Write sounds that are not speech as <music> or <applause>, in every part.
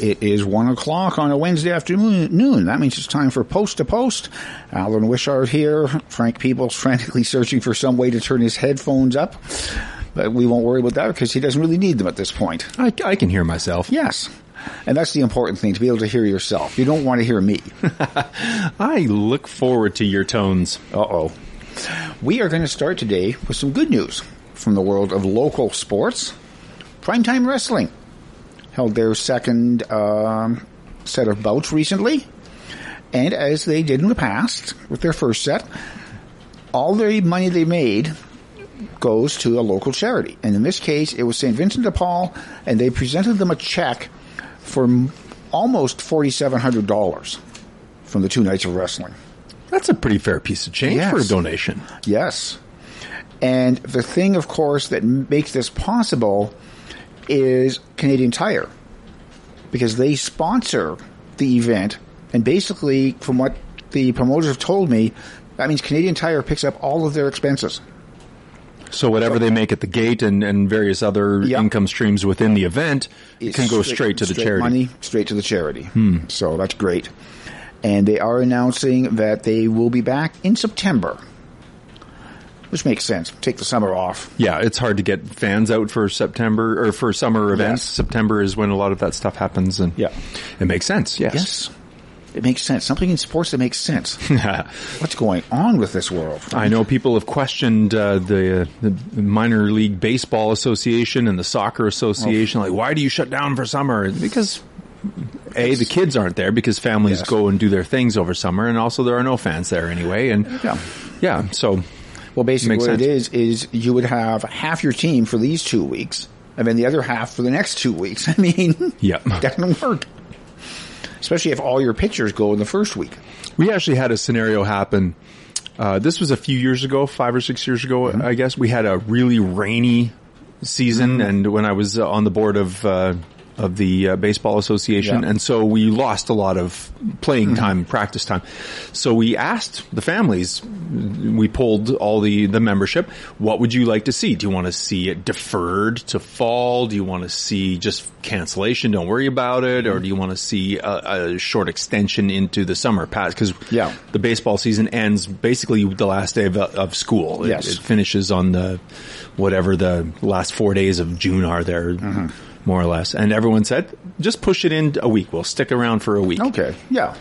It is one o'clock on a Wednesday afternoon. Noon. That means it's time for post to post. Allan Wishart here. Frank Peebles <laughs> frantically searching for some way to turn his headphones up. But we won't worry about that because he doesn't really need them at this point. I, I can hear myself. Yes. And that's the important thing, to be able to hear yourself. You don't want to hear me. <laughs> I look forward to your tones. Uh oh. We are going to start today with some good news from the world of local sports. Primetime Wrestling held their second um, set of bouts recently. And as they did in the past with their first set, all the money they made goes to a local charity. And in this case, it was St. Vincent de Paul, and they presented them a check for m- almost $4,700 from the two nights of wrestling. That's a pretty fair piece of change Yes. for a donation. Yes. And the thing, of course, that makes this possible is Canadian Tire. Because they sponsor the event, and basically, from what the promoters have told me, that means Canadian Tire picks up all of their expenses. So whatever they make at the gate and, and various other income streams within the event It's can go straight, to the straight charity. Money straight to the charity. Hmm. So that's great. And they are announcing that they will be back in September, which makes sense. Take the summer off. Yeah, it's hard to get fans out for September or for summer events. Yes. September is when a lot of that stuff happens, and Yeah. it makes sense. Yes. Yes, it makes sense. Something in sports that makes sense. <laughs> What's going on with this world? I know people have questioned uh, the, the minor league baseball association and the soccer association. Like, why do you shut down for summer? Because a the kids aren't there because families Yes. go and do their things over summer, and also there are no fans there anyway. And Yeah. yeah, so Well, basically, Makes what it is is you would have half your team for these two weeks, and then the other half for the next two weeks. <laughs> I mean, yeah. <laughs> that doesn't work. Especially if all your pitchers go in the first week. We actually had a scenario happen. Uh, this was a few years ago, five or six years ago, I guess. We had a really rainy season, and when I was uh, on the board of uh, of the uh, baseball association, Yeah. and so we lost a lot of playing time, practice time. So we asked the families. We pulled all the the membership. What would you like to see? Do you want to see it deferred to fall? Do you want to see just cancellation? Don't worry about it, or do you want to see a, a short extension into the summer pass? Because Yeah. the baseball season ends basically the last day of, of school. It- Yes. It, finishes on the, whatever the last four days of June are there, Mm-hmm. More or less. And everyone said, just push it in a week. We'll stick around for a week. Okay. Yeah.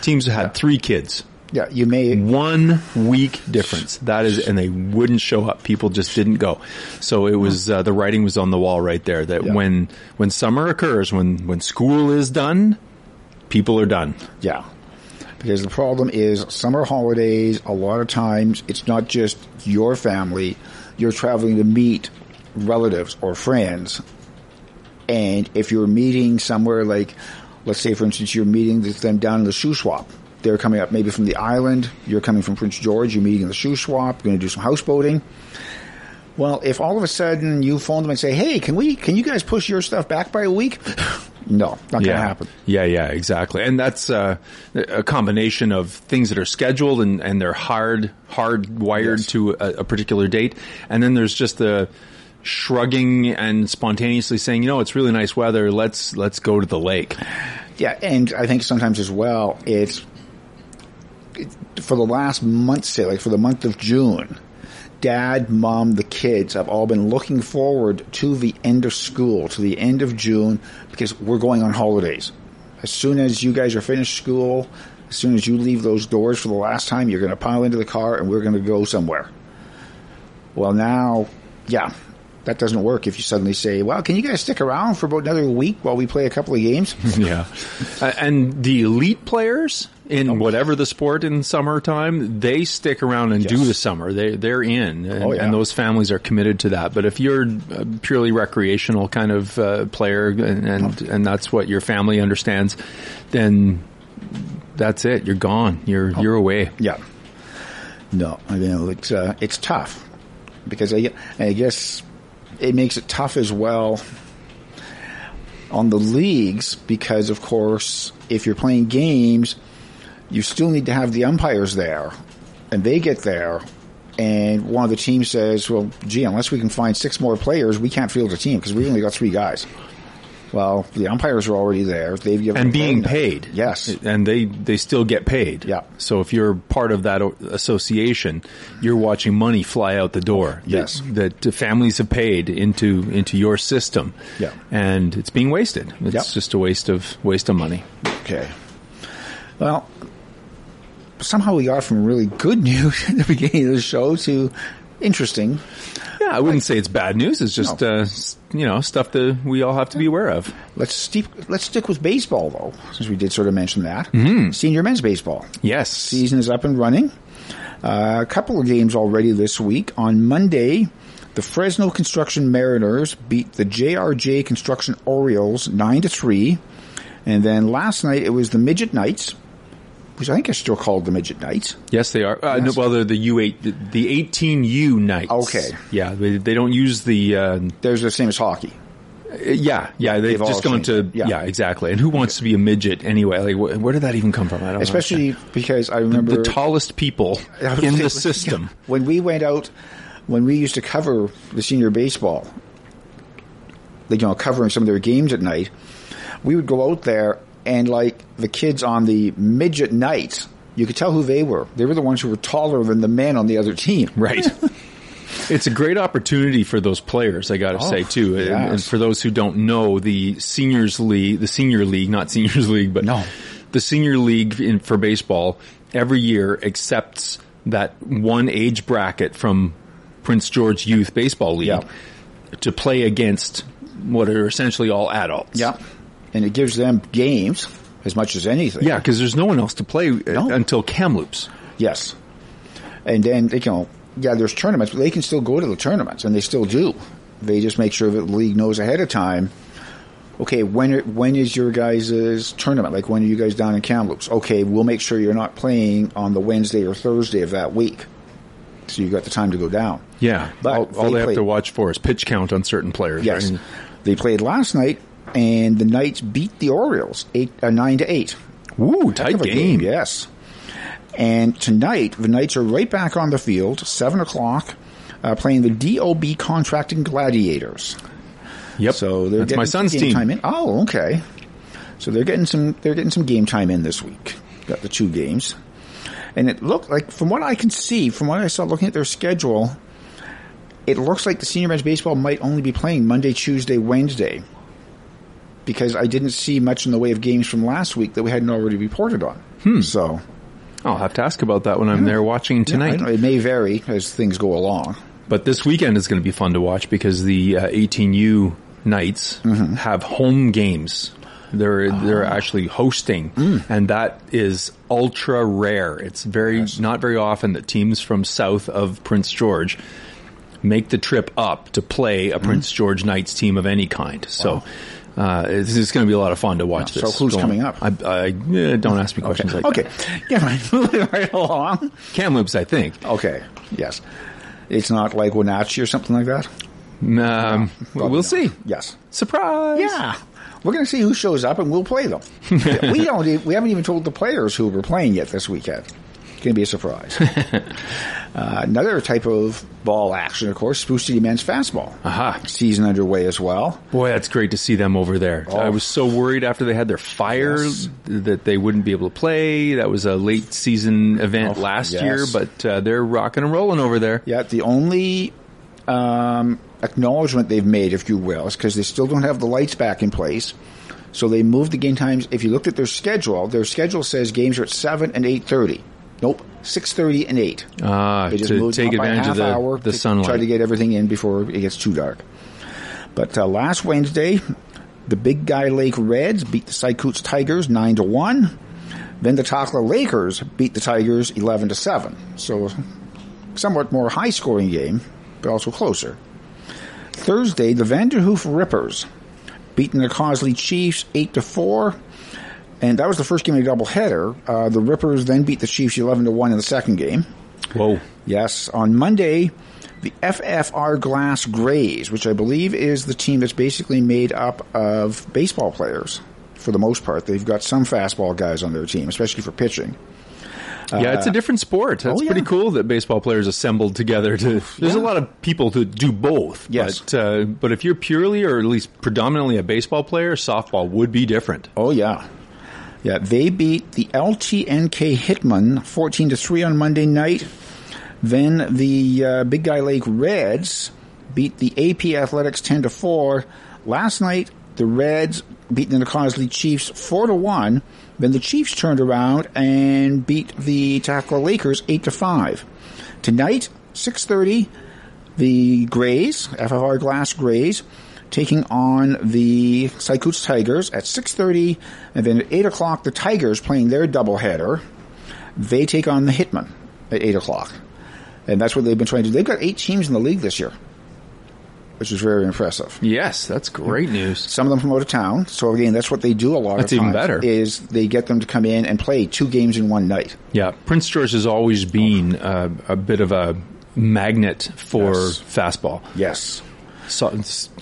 Teams had three kids. Yeah. You may. One week difference. That is, and they wouldn't show up. People just didn't go. So it was, uh, the writing was on the wall right there that Yeah. when, when summer occurs, when, when school is done, people are done. Yeah. Because the problem is summer holidays, a lot of times it's not just your family. You're traveling to meet relatives or friends. And if you're meeting somewhere like, let's say for instance, you're meeting them down in the Shuswap. They're coming up maybe from the island. You're coming from Prince George. You're meeting in the Shuswap. You're going to do some houseboating. Well, if all of a sudden you phone them and say, "Hey, can we? Can you guys push your stuff back by a week?" <laughs> no, not going to happen. Yeah, yeah, exactly. And that's uh, a combination of things that are scheduled and, and they're hard, hard wired Yes. to a, a particular date. And then there's just the shrugging and spontaneously saying, you know, it's really nice weather. Let's, let's go to the lake. Yeah, and I think sometimes as well, it's it, for the last month, say like for the month of June, dad, mom, the kids have all been looking forward to the end of school, to the end of June, because we're going on holidays. As soon as you guys are finished school, as soon as you leave those doors for the last time, you're going to pile into the car and we're going to go somewhere. Well, now, yeah, that doesn't work if you suddenly say, well, can you guys stick around for about another week while we play a couple of games? <laughs> yeah. Uh, and the elite players in whatever the sport in summertime, they stick around and do the summer. They, they're in. And, Oh, yeah. and those families are committed to that. But if you're a purely recreational kind of uh, player and, and, and that's what your family understands, then that's it. You're gone. You're, you're away. Yeah. No, I know it's uh, it's tough because I, I guess it makes it tough as well on the leagues because, of course, if you're playing games, you still need to have the umpires there, and they get there, and one of the teams says, "Well, gee, unless we can find six more players, we can't field a team because we only got three guys." Well, the umpires are already there. They've given and being paid. Yes. and they they still get paid. Yeah. So if you're part of that association, you're watching money fly out the door. Yes. that, that families have paid into into your system. Yeah. and it's being wasted. It's Yep. just a waste of waste of money. Okay. Well, somehow we got from really good <laughs> news at the beginning of the show to interesting. Yeah, I wouldn't say it's bad news. It's just No. uh, you know stuff that we all have to be aware of. Let's steep, let's stick with baseball though, since we did sort of mention that. Mm-hmm. Senior men's baseball Yes. season is up and running. Uh, a couple of games already this week. On Monday, the Fresno Construction Mariners beat the JRJ Construction Orioles nine to three, and then last night it was the Midget Knights, which I think are still called the Midget Knights. Yes, they are. Uh, no, well, they're the U eight, the eighteen U Knights. Okay. Yeah, they, they don't use the. Uh, They're the same as hockey. yeah, yeah, they've, They've just gone to. Yeah. Yeah. exactly. And who wants to be a midget anyway? Like, wh- where did that even come from? I don't Especially because I remember know. the tallest people <laughs> in the system. yeah, <laughs> when we went out, when we used to cover the senior baseball, like, you know, covering some of their games at night, we would go out there and like the kids on the midget nights, you could tell who they were. They were the ones who were taller than the men on the other team. <laughs> Right. it's a great opportunity for those players, I got to Oh, say too. And, and for those who don't know, the seniors league, the senior league, not seniors league, but No. the senior league in, for baseball every year accepts that one age bracket from Prince George Youth Baseball League Yeah. to play against what are essentially all adults. Yeah. And it gives them games as much as anything. Yeah, because there's no one else to play uh, No. until Kamloops. Yes. And then they can, yeah, there's tournaments, but they can still go to the tournaments, and they still do. They just make sure that the league knows ahead of time. Okay, when when is your guys' tournament? Like when are you guys down in Kamloops? Okay, we'll make sure you're not playing on the Wednesday or Thursday of that week, so you've got the time to go down. Yeah, But all, all they they have to watch for is pitch count on certain players. Yes, right? they played last night, and the Knights beat the Orioles eight uh, nine to eight. Ooh, tight a game. Yes. And tonight, the Knights are right back on the field, 7 o'clock, uh, playing the DOB Contracting Gladiators. Yep. So they're That's getting my son's game team. time in. Oh, okay. So they're getting some they're getting some game time in this week. Got the two games. And it looked like from what I can see, from what I saw looking at their schedule, it looks like the senior men's baseball might only be playing Monday, Tuesday, Wednesday. Because I didn't see much in the way of games from last week that we hadn't already reported on. Hmm. So I'll have to ask about that when I'm there watching tonight. don't it may vary as things go along. But this weekend is going to be fun to watch because the uh, 18U Knights Mm-hmm. have home games. They're they're Ah. actually hosting, Mm. and that is ultra rare. It's very not very often that teams from south of Prince George make the trip up to play a Mm-hmm. Prince George Knights team of any kind. So. Uh, it's, it's going to be a lot of fun to watch so this. who's Don't- coming up? I, I eh, don't ask me questions like okay. that. <laughs> Yeah, right. <laughs> Moving right along. Kamloops, I think. Okay. Yes. It's not like Wenatchee or something like that? Um, Probably we'll not. see. Yes. Surprise! Yeah. We're going to see who shows up and we'll play them. <laughs> we don't, we haven't even told the players who we're playing yet this weekend. Going to be a surprise. <laughs> uh, another type of ball action, of course, Spruce City men's fastball. Aha. Season underway as well. Boy, that's great to see them over there. Oh. I was so worried after they had their fire Yes. that they wouldn't be able to play. That was a late season event Oh, last yes. year, but uh, they're rocking and rolling over there. Yeah, the only um, acknowledgement they've made, if you will, is because they still don't have the lights back in place. So they moved the game times. If you looked at their schedule, their schedule says games are at seven and eight thirty. Nope, six thirty and eight. Ah, They just to moved take advantage of the, hour the to sunlight. Try to get everything in before it gets too dark. But uh, last Wednesday, the Big Guy Lake Reds beat the Saik'uz Tigers nine to one. Then the Takla Lakers beat the Tigers eleven to seven. So somewhat more high scoring game, but also closer. Thursday, the Vanderhoof Rippers beating the Cosley Chiefs eight to four. And that was the first game of a doubleheader. Uh, the Rippers then beat the Chiefs 11 to 1 in the second game. Whoa. Yes, on Monday, the FFR Glass Grays, which I believe is the team that's basically made up of baseball players for the most part. They've got some fastball guys on their team, especially for pitching. yeah, it's a different sport. That's oh, yeah. pretty cool that baseball players assembled together to. There's a lot of people who do both. Yes. But, uh, but if you're purely or at least predominantly a baseball player, softball would be different. Oh yeah, yeah. They beat the LTNK Hitman fourteen to three on Monday night. Then the uh, Big Guy Lake Reds beat the AP Athletics ten to four. Last night, the Reds beat the Nak'azdli Chiefs four to one. Then the Chiefs turned around and beat the Takla Lakers eight to five. Tonight, six thirty, the Grays, FFR Glass Grays, taking on the Saik'uz Tigers at 6.30, and then at 8 o'clock, the Tigers playing their doubleheader. They take on the Hitman at 8 o'clock. And that's what they've been trying to do. They've got eight teams in the league this year, which is very impressive. Yes, that's great news. Some of them from out of town. So again, that's what they do a lot That's of even better. Is they get them to come in and play two games in one night. Yeah, Prince George has always been uh, a bit of a magnet for Yes. fastball. Yes. So,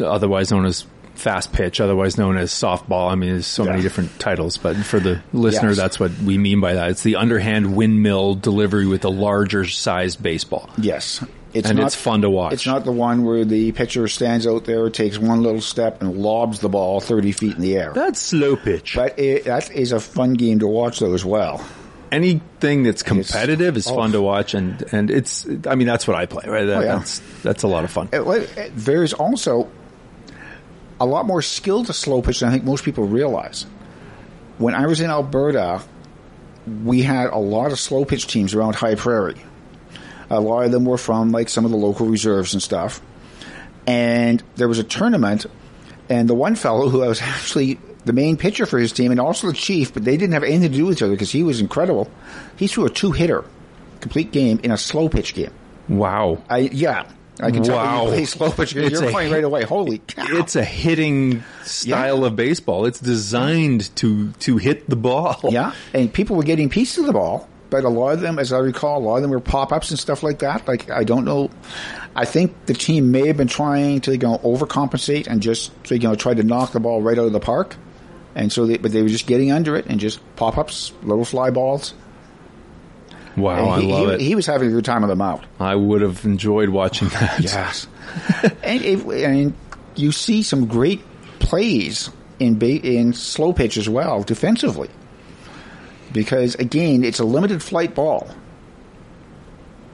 otherwise known as fast pitch, otherwise known as softball. I mean, there's so many different titles, but for the listener, Yes. that's what we mean by that. It's the underhand windmill delivery with a larger sized baseball. Yes. It's And not, it's fun to watch. It's not the one where the pitcher stands out there, takes one little step, and lobs the ball 30 feet in the air. That's slow pitch. But it, that is a fun game to watch, though, as well. Anything that's competitive is oh. fun to watch, and and it's. I mean, that's what I play. Right, That- Oh, yeah. that's that's a lot of fun. It- it- there's also a lot more skill to slow pitch than I think most people realize. When I was in Alberta, we had a lot of slow pitch teams around High Prairie. A lot of them were from like some of the local reserves and stuff. And there was a tournament, and the one fellow who I was <laughs> actually the main pitcher for his team and also the chief, but they didn't have anything to do with each other because he was incredible. He threw a two hitter, complete game in a slow pitch game. Wow, I yeah, I can tell Wow. you play slow pitch. You're a- playing right away. Holy cow! it's a hitting style Yeah. of baseball. It's designed to to hit the ball. yeah, and people were getting pieces of the ball, but a lot of them, as I recall, a lot of them were pop ups and stuff like that. Like I don't know. I think the team may have been trying to you know overcompensate and just you know try to knock the ball right out of the park, and so they, but they were just getting under it and just pop ups, little fly balls. Wow, And he, I love he, it. he was having a good time on the mound. I would have enjoyed watching that. Yes. <laughs> and, if, and you see some great plays in ba- in slow pitch as well defensively. Because again, it's a limited flight ball.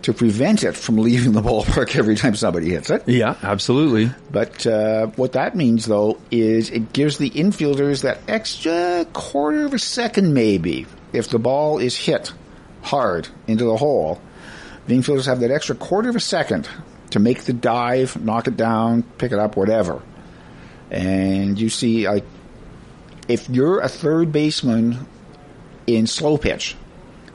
To prevent it from leaving the ballpark <laughs> every time somebody hits it. Yeah, absolutely. But uh, what that means, though, is it gives the infielders that extra quarter of a second, maybe, if the ball is hit hard into the hole. The infielders have that extra quarter of a second to make the dive, knock it down, pick it up, whatever. And you see, like, if you're a third baseman in slow pitch,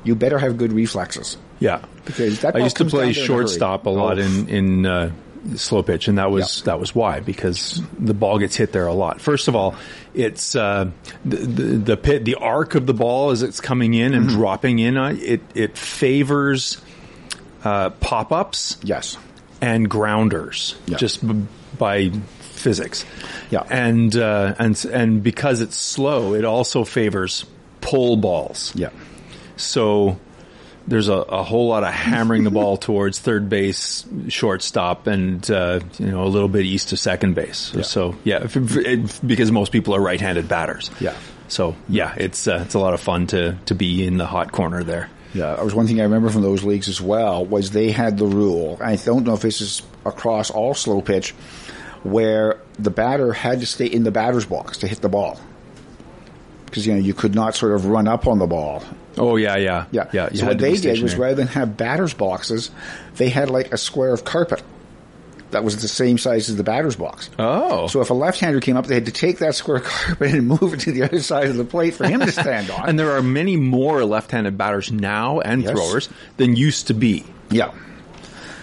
you better have good reflexes. Yeah, Because I used to play a shortstop a lot Oh. in in uh, slow pitch, and that was Yeah. that was why because the ball gets hit there a lot. First of all, it's uh, the, the the pit the arc of the ball as it's coming in Mm-hmm. and dropping in. uh, It it favors uh, pop ups Yes. and grounders Yeah. just b- by physics. Yeah. and uh, and and because it's slow, it also favors pull balls. Yeah. So there's a, a whole lot of hammering the ball <laughs> towards third base, shortstop, and uh, you know a little bit east of second base. So, so, yeah, if, if- because most people are right-handed batters. Yeah. So yeah, it's uh, it's a lot of fun to to be in the hot corner there. Yeah, that was one thing I remember from those leagues as well was they had the rule. I don't know if this is across all slow pitch, where the batter had to stay in the batter's box to hit the ball because you know you could not sort of run up on the ball. Oh yeah, yeah, Yeah, yeah. So what they did was rather than have batter's boxes, they had like a square of carpet that was the same size as the batter's box. Oh, So if a left-hander came up, they had to take that square of <laughs> carpet and move it to the other side of the plate for him to stand <laughs> on. and there are many more left-handed batters now and Yes. throwers than used to be. yeah.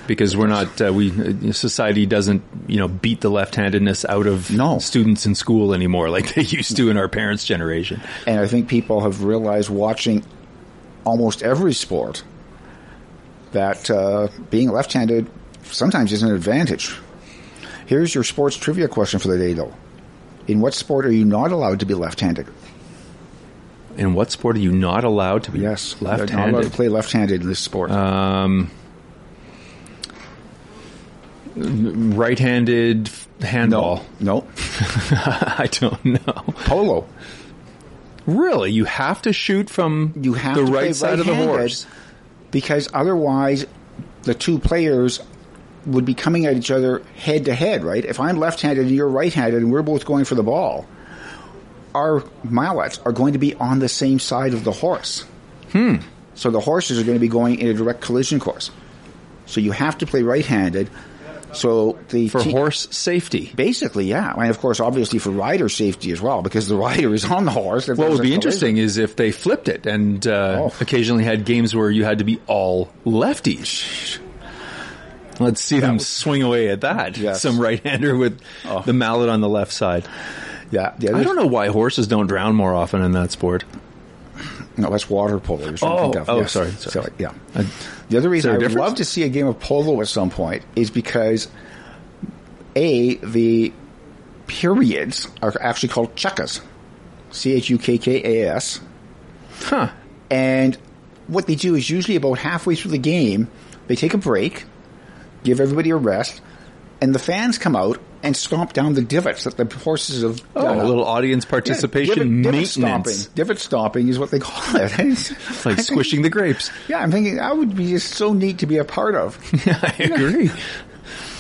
because we're not uh, we uh, society doesn't you know beat the left-handedness out of No. students in school anymore like <laughs> they used to in our parents' generation. And I think people have realized watching almost every sport that uh, being left-handed sometimes is an advantage. Here's your sports trivia question for the day, though. In what sport are you not allowed to be left-handed? In what sport are you not allowed to be Yes, They're not allowed to left-handed? play left-handed in this sport. Um, right-handed handball. no, <laughs> I don't know. polo. Really, you have to shoot from You have the to right side of the horse. because otherwise the two players would be coming at each other head to head, right? If I'm left-handed and you're right-handed and we're both going for the ball, our mallets are going to be on the same side of the horse. Hmm. So the horses are going to be going in a direct collision course. So you have to play right-handed. So the for te- horse safety. basically, yeah, and of course, obviously for rider safety as well, because the <laughs> rider is on the horse. What would be interesting is if they flipped it and uh, Oh. occasionally had games where you had to be all lefties. Let's see them swing away at that. Yes. Some right-hander with Oh. the mallet on the left side. Yeah, the I don't know why horses don't drown more often in that sport. No, that's water polo. you're Oh, of. oh, sorry, sorry. So, yeah. The other reason I would love to see a game of polo at some point is because a the periods are actually called chukkas, C H U K K A S, Huh. and what they do is usually about halfway through the game they take a break, give everybody a rest, and the fans come out and stomp down the divots that the horses have. Oh, done a little audience Yeah, participation divot- divot maintenance. stomping. Divot stomping is what they call it. <laughs> It's like squishing the grapes. Yeah, I'm thinking that would be just so neat to be a part of. <laughs> I agree.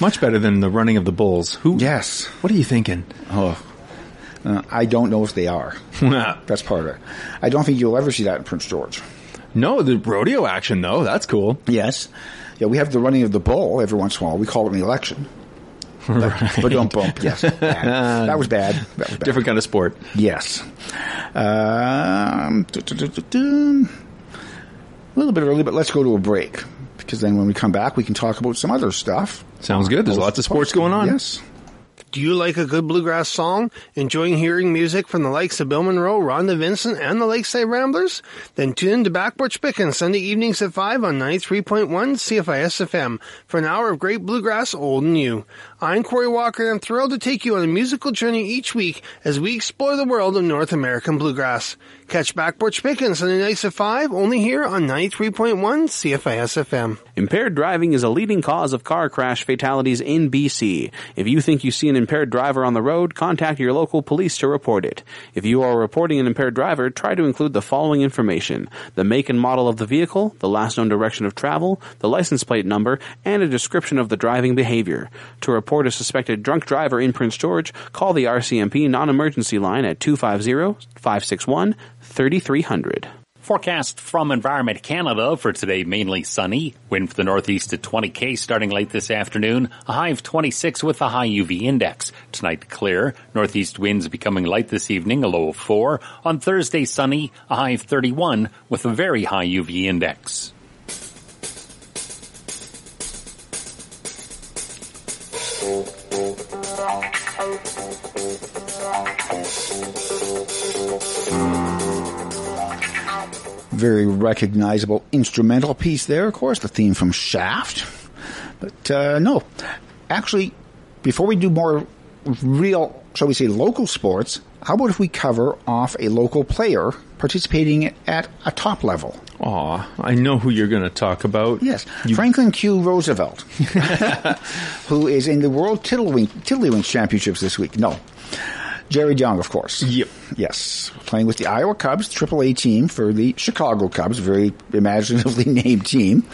Much better than the running of the bulls. Who? yes. What are you thinking? Oh, uh, I don't know if they are. <laughs> That's part of it. I don't think you'll ever see that in Prince George. no, the rodeo action though. That's cool. Yes. Yeah, we have the running of the bull every once in a while. We call it an election. But, but don't bump. Yes. <laughs> Bad. That was bad. That was bad. Different kind of sport. Yes. Um, a little bit early, but let's go to a break. Because then when we come back, we can talk about some other stuff. Sounds good. There's lots of sports going on. Yes. Do you like a good bluegrass song? Enjoying hearing music from the likes of Bill Monroe, Rhonda Vincent, and the Lakeside Ramblers? Then tune in to Backporch Pickin' Sunday evenings at 5 on 93.1 CFIS FM for an hour of great bluegrass, old and new. I'm Corey Walker and I'm thrilled to take you on a musical journey each week as we explore the world of North American bluegrass. Catch Backporch Pickin' Sunday nights at 5 only here on 93.1 CFIS FM. Impaired driving is a leading cause of car crash fatalities in BC. If you think you see an impaired driver on the road, contact your local police to report it. If you are reporting an impaired driver, try to include the following information. The make and model of the vehicle, the last known direction of travel, the license plate number, and a description of the driving behavior. To report a suspected drunk driver in Prince George, call the RCMP non-emergency line at 250-561-3300. Forecast from Environment Canada for today mainly sunny. Wind from the northeast at 20k starting late this afternoon. A high of 26 with a high UV index. Tonight clear. Northeast winds becoming light this evening, a low of 4. On Thursday sunny, a high of 31 with a very high UV index. Very recognizable instrumental piece there, of course, the theme from Shaft. But uh, no, actually, before we do more real, shall we say, local sports, how about if we cover off a local player participating at a top level? Aw, I know who you're going to talk about. Yes, Franklin Q. Roosevelt, <laughs> who is in the World Tiddlywink, Tiddlywinks Championships this week. No, Jared Young, of course. Yep. Yes, playing with the Iowa Cubs, AAA team for the Chicago Cubs, very imaginatively <laughs> named team.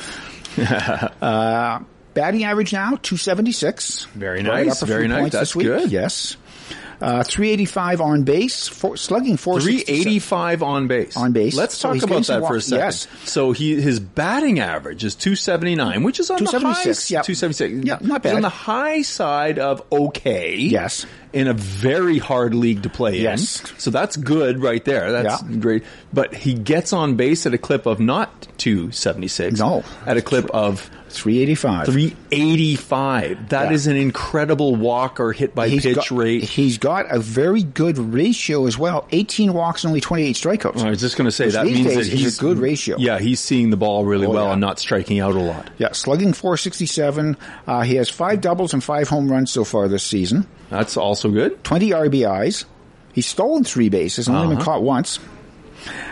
<laughs> uh, batting average now two seventy six. Very nice, very nice. That's good. Yes. Uh, 385 on base, four, slugging 467. 385 on base. On base. Let's talk he's getting about that for a second. yes. So he his batting average is 279, which is on the high 276, yep. 276. Yeah, not bad. on the high side of okay. Yes. In a very hard league to play Yes. in. So that's good right there. That's Yeah. great. But he gets on base at a clip of not 276. No. At a clip of 385. 385. That Yeah. is an incredible walk or hit by He's pitch got, rate. He's got a very good ratio as well. 18 walks and only 28 strikeouts. I was just going to say Which that means that is a good ratio. Yeah, he's seeing the ball really Oh, well yeah. and not striking out a lot. Yeah, slugging 467. Uh, he has five doubles and five home runs so far this season. That's also good. 20 RBIs. He's stolen three bases and only been Uh-huh. caught once.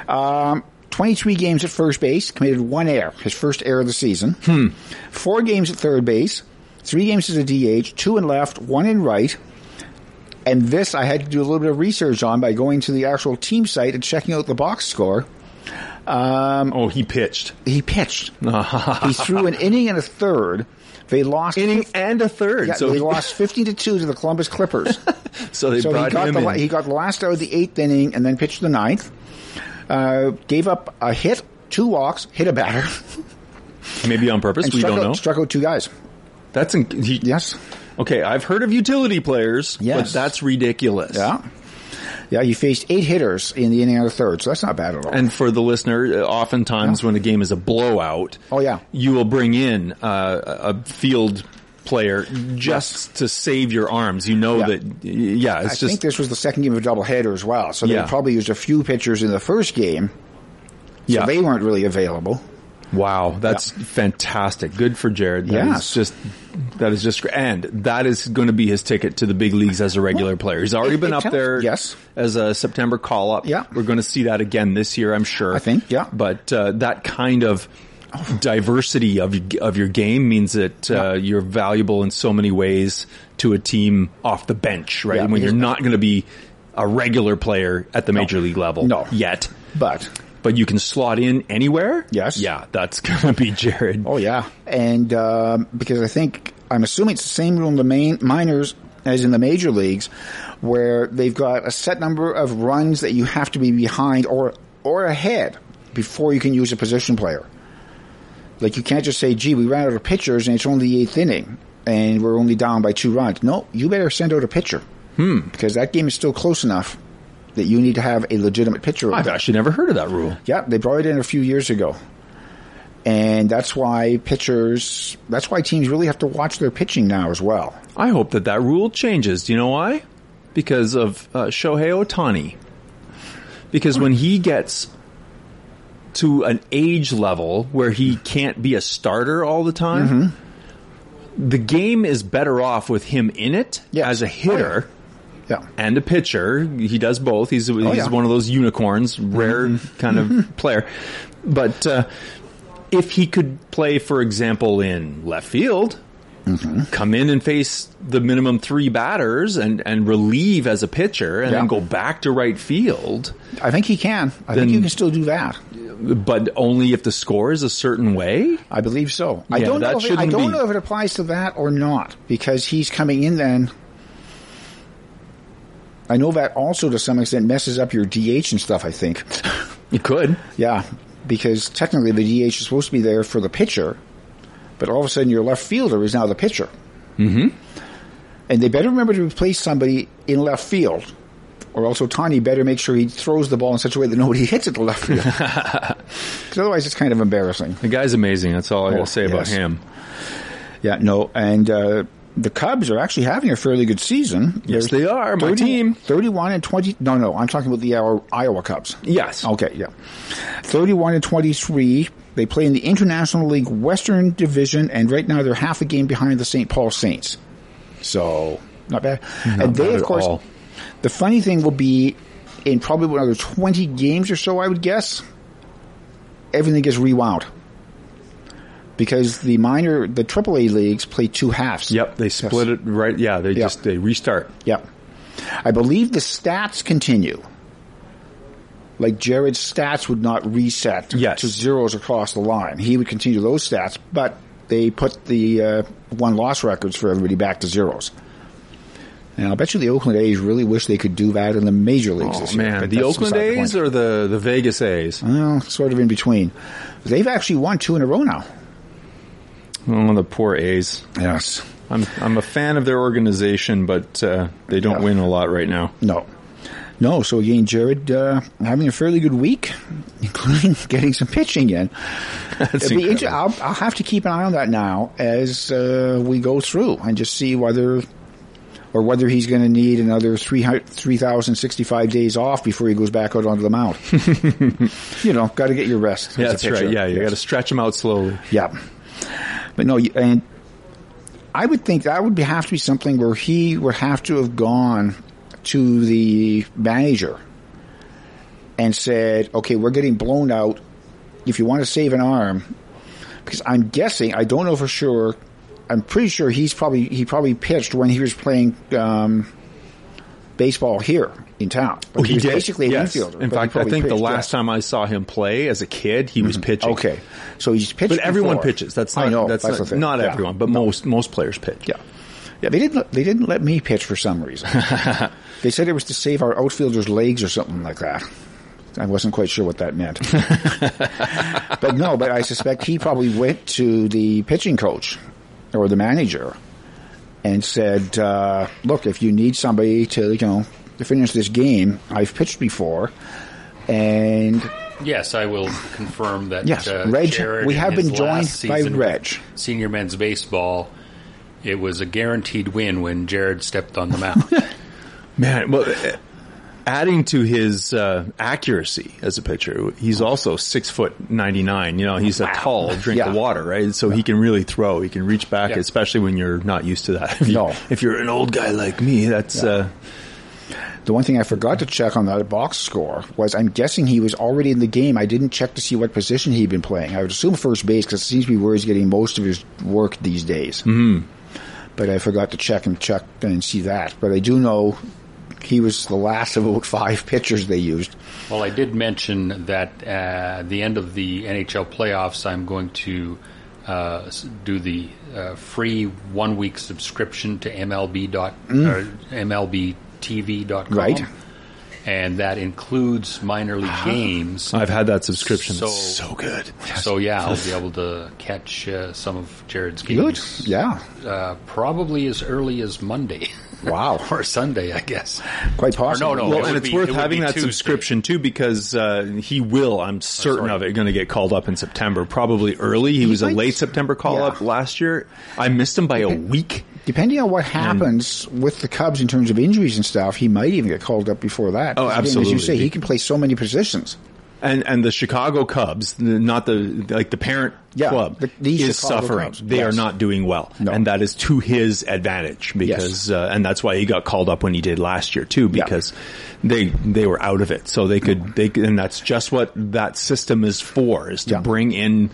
Um, 23 games at first base, committed one error, his first error of the season. Hmm. Four games at third base, three games as a DH, two in left, one in right. And this I had to do a little bit of research on by going to the actual team site and checking out the box score. Um, oh, he pitched. He pitched. <laughs> he threw an inning and a third. They lost Inning and a third. Yeah, so they lost <laughs> 15 to 2 to the Columbus Clippers. <laughs> so they so he got, him the, in. he got the last out of the eighth inning and then pitched the ninth. Uh, gave up a hit, two walks, hit a batter, <laughs> Maybe on purpose. We don't out, know. struck out two guys. That's in, he, Yes. okay. I've heard of utility players, but Yes. that's ridiculous. Yeah. Yeah, he faced eight hitters in the inning and a third, so that's not bad at all. And for the listener, uh, oftentimes when a game is a blowout, Oh, yeah. you will bring in uh, a field player just to save your arms. You know Yeah. that, yeah, I it's just think this was the second game of a doubleheader as well, so they Yeah. probably used a few pitchers in the first game. So Yeah. they weren't really available. wow. That's fantastic. Good for Jared. That is Yes. just that is just and that is going to be his ticket to the big leagues as a regular player. He's already it- been it up there, yes. as a September call up. Yeah. we're going to see that again this year, I'm sure. I think, yeah. But uh, that kind of diversity of of your game means that uh, Yeah. you're valuable in so many ways to a team off the bench, right? Yeah, when you're not going to be a regular player at the major league level No. yet. But But you can slot in anywhere. Yes. Yeah, that's <laughs> gonna be Jared. Oh yeah, and um, because I think I'm assuming it's the same rule in the main minors as in the major leagues, where they've got a set number of runs that you have to be behind or or ahead before you can use a position player. Like you can't just say, "Gee, we ran out of pitchers and it's only the eighth inning and we're only down by two runs." No, you better send out a pitcher hmm. because that game is still close enough that you need to have a legitimate pitcher. I've actually never heard of that rule. Yeah, they brought it in a few years ago. And that's why pitchers, that's why teams really have to watch their pitching now as well. I hope that that rule changes. Do you know why? Because of uh, Shohei Ohtani. Because when he gets to an age level where he can't be a starter all the time, Mm-hmm. the game is better off with him in it Yes. as a hitter. Yeah. and a pitcher. He does both. He's he's Oh, yeah. Mm-hmm. one of those unicorns, rare kind of player. But uh, if he could play, for example, in left field, Mm-hmm. come in and face the minimum three batters and and relieve as a pitcher, and Yeah. then go back to right field, I think he can. I Then- think you can still do that. but only if the score is a certain way. I believe so. I don't know. If it, I don't be- know if it applies to that or not because he's coming in then. I know that also to some extent messes up your DH and stuff. I think. You could. Yeah, because technically the DH is supposed to be there for the pitcher, but all of a sudden your left fielder is now the pitcher. Mm-hmm. And they better remember to replace somebody in left field, or else Ohtani better make sure he throws the ball in such a way that nobody <laughs> hits it to left field. <laughs> Because otherwise it's kind of embarrassing. The guy's amazing. That's all I got Oh, to say about yes. him. Yeah, no, and uh, the Cubs are actually having a fairly good season. Yes, they are. My team. 31 and 20. No, no, I'm talking about the Iowa, Iowa Cubs. Yes. Okay, yeah. 31 and 23. They play in the International League Western Division, and right now they're half a game behind the St. Paul Saints. So, not bad. and they, of course, all. the funny thing will be in probably another 20 games or so, I would guess, everything gets rewound. Because the minor, the AAA leagues play two halves. Yep, they split it right. Yeah, they Yeah. just they restart. Yep. I believe the stats continue. Like Jared's stats would not reset Yes. to zeros across the line. He would continue those stats, but they put the uh, one loss records for everybody back to zeros. And I'll bet you the Oakland A's really wish they could do that in the major leagues Oh this year. man, the Oakland beside the A's or the the Vegas A's? well, sort of in between. They've actually won two in a row now. Oh, the poor A's. Yes. I'm I'm a fan of their organization, but uh, they don't Yeah. win a lot right now. No. No, so again, Jared uh, having a fairly good week, <laughs> including getting some pitching in. That's It'll be inter- I'll, I'll have to keep an eye on that now as uh, we go through and just see whether or whether he's going to need another 300 3,065 days off before he goes back out onto the mound. <laughs> you know, got to get your rest. Yeah, that's right. Yeah, you Yes. got to stretch them out slowly. Yeah. But no, and I would think that would be, have to be something where he would have to have gone to the manager and said, "Okay, we're getting blown out. If you want to save an arm, because I'm guessing, I don't know for sure. I'm pretty sure he's probably he probably pitched when he was playing um, baseball here in town. Oh, he was did. basically an yes. infielder. In fact, I think the last time I saw him play as a kid, he was pitching. Okay, so he's pitched. but everyone before. pitches. That's not. I know. That's, that's not, not Yeah. everyone, but most most players pitch. Yeah. Yeah, they didn't. They didn't let me pitch for some reason. <laughs> they said it was to save our outfielders' legs or something like that. I wasn't quite sure what that meant. <laughs> but no, but I suspect he probably went to the pitching coach or the manager and said, uh, "Look, if you need somebody to, you know, to finish this game, I've pitched before, and Yes, I will confirm that. Yes, uh, Reg, Jared we have been joined by Reg. Senior men's baseball. It was a guaranteed win when Jared stepped on the mound. <laughs> Man, well, adding to his uh, accuracy as a pitcher, he's also six foot ninety nine. You know, he's a tall <laughs> drink Yeah. of water, right? So he can really throw. He can reach back, Yeah. especially when you're not used to that. <laughs> If, you, No. if you're an old guy like me, that's uh, The one thing I forgot to check on that box score was I'm guessing he was already in the game. I didn't check to see what position he'd been playing. I would assume first base because it seems to be where he's getting most of his work these days. Mm-hmm. But I forgot to check and check and see that. But I do know he was the last of about five pitchers they used. well, I did mention that uh, at the end of the NHL playoffs, I'm going to uh, do the uh, free one week subscription to MLB dot or MLBTV.com. Mm. Right. And that includes minor league games. I've had that subscription. So- it's so good. So yeah, I'll be <laughs> able to catch uh, some of Jared's Good. games. Yeah. Uh, probably as early as Monday <laughs> Wow. <laughs> or Sunday, I guess. Quite possible. no, Well, It and it's be- worth it having that Tuesday. subscription too because uh, he will. I'm certain sorry. of it. Going to get called up in September, probably early. He, was a late September call Yeah. up last year. I missed him by a week. Depending on what happens with the Cubs in terms of injuries and stuff, he might even get called up before that. Oh, 'Cause again, As you say, he can play so many positions. And and the Chicago Cubs, not the like the parent Yeah, club, the- the is Chicago suffering. Cubs, They are not doing well, No. and that is to his advantage because, uh, and that's why he got called up when he did last year too, Yeah. because they they were out of it, so they could they could- and that's just what that system is for, is to Yeah. bring in.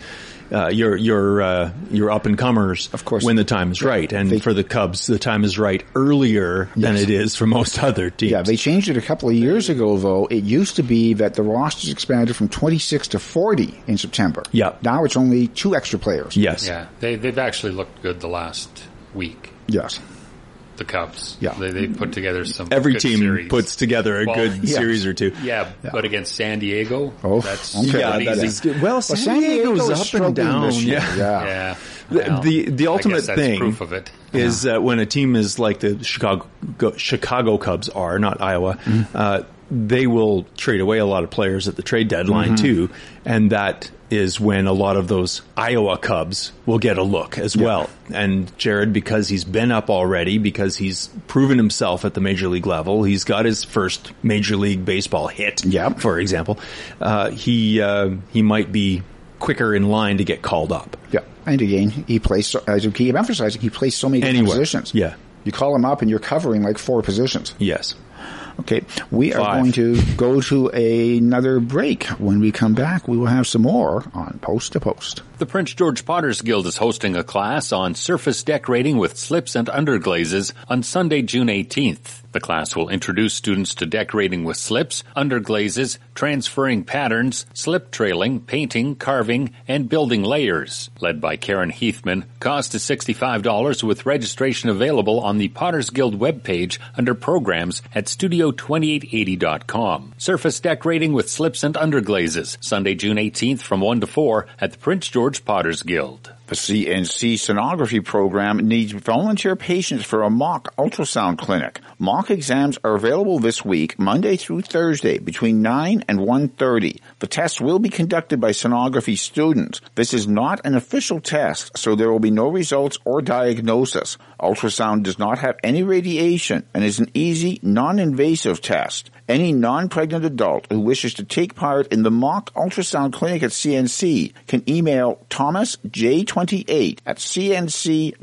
Uh, your your uh, your up and comers, Of course. when the time is right, and They- for the Cubs, the time is right earlier than it is for most <laughs> other teams. Yeah, they changed it a couple of years ago, though. It used to be that the rosters expanded from 26 to 40 in September. Yeah. Now it's only two extra players. yes, Yeah, they they've actually looked good the last week. Yes. The Cubs. Yeah. they they put together some. every team series. puts together a Well, good yeah. series or two. Yeah, but against San Diego, Oh, that's okay. Yeah, that good. Well, San, San Diego's Diego's up and down. Yeah. Yeah. Yeah, The, well, the the ultimate thing proof of it. is that when a team is like the Chicago Chicago Cubs are, not Iowa, Mm-hmm. uh, they will trade away a lot of players at the trade deadline Mm-hmm. too, and that is when a lot of those Iowa Cubs will get a look as well. And Jared, because he's been up already, because he's proven himself at the major league level, he's got his first major league baseball hit. Yep. for example, uh, he uh, he might be quicker in line to get called up. Yeah. And again, he plays, so, as you keep emphasizing, he plays so many different positions. Yeah. You call him up and you're covering like four positions. Yes. Okay, we are Five. going to go to another break. When we come back, we will have some more on Post to Post. The Prince George Potters Guild is hosting a class on surface decorating with slips and underglazes on Sunday, June 18th. The class will introduce students to decorating with slips, underglazes, transferring patterns, slip trailing, painting, carving, and building layers. Led by Karen Heathman, cost is $65 with registration available on the Potters Guild webpage under programs at studio2880.com. Surface decorating with slips and underglazes, Sunday, June 18th from 1 to 4 at the Prince George Potters Guild. The CNC sonography program needs volunteer patients for a mock ultrasound clinic. Mock exams are available this week, Monday through Thursday, between 9 and 1.30. The tests will be conducted by sonography students. This is not an official test, so there will be no results or diagnosis. Ultrasound does not have any radiation and is an easy, non-invasive test. Any non-pregnant adult who wishes to take part in the mock ultrasound clinic at CNC can email Thomas 28 at cnc.bc.ca.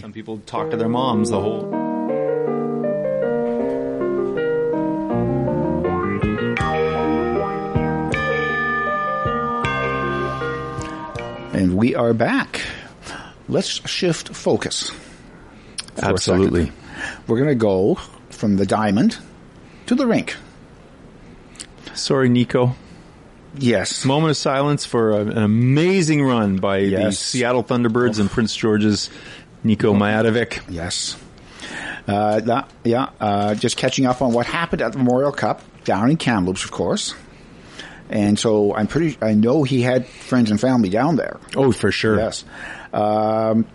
Some people talk to their moms the whole And we are back. Let's shift focus. Absolutely. We're going to go from the diamond to the rink. Sorry, Nico. Yes. Moment of silence for a, an amazing run by the Seattle Thunderbirds and Prince George's Nico Myatovic. Yes. Uh, that, yeah, uh, just catching up on what happened at the Memorial Cup down in Kamloops, of course. And so I'm pretty, I know he had friends and family down there. Oh, for sure. Yes. Um,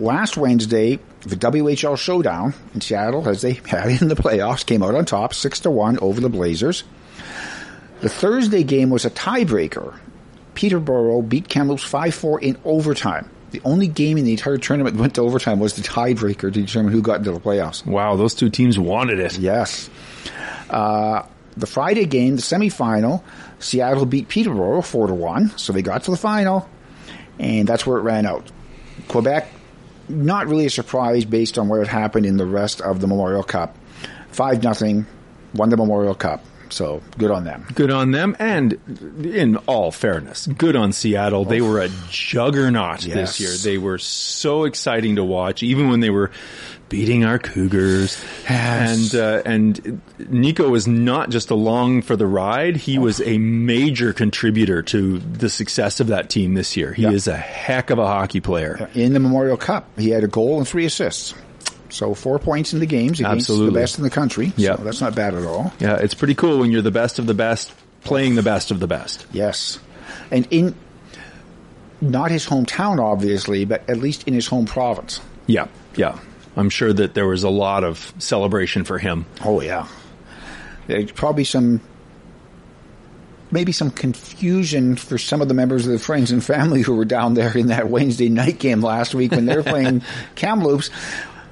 last Wednesday, the WHL showdown in Seattle, as they <laughs> had in the playoffs, came out on top, six to one over the Blazers. The Thursday game was a tiebreaker. Peterborough beat Kamloops five four in overtime. The only game in the entire tournament that went to overtime was the tiebreaker to determine who got into the playoffs. Wow, those two teams wanted it. Yes. Uh, the Friday game, the semifinal, Seattle beat Peterborough four to one, so they got to the final, and that's where it ran out. Quebec, not really a surprise based on what had happened in the rest of the Memorial Cup. Five nothing, won the Memorial Cup. So good on them. Good on them, and in all fairness, good on Seattle. They were a juggernaut Yes. this year. They were so exciting to watch, even when they were beating our Cougars. Yes. And uh, and Nico was not just along for the ride; he was a major contributor to the success of that team this year. He Yeah. is a heck of a hockey player. In the Memorial Cup, he had a goal and three assists. So four points in the games against Absolutely. the best in the country. Yeah. So that's not bad at all. Yeah, it's pretty cool when you're the best of the best, playing the best of the best. Yes. And in not his hometown, obviously, but at least in his home province. Yeah, yeah. I'm sure that there was a lot of celebration for him. Oh yeah. There's probably some maybe some confusion for some of the members of the friends and family who were down there in that Wednesday night game last week when they were <laughs> playing Kamloops.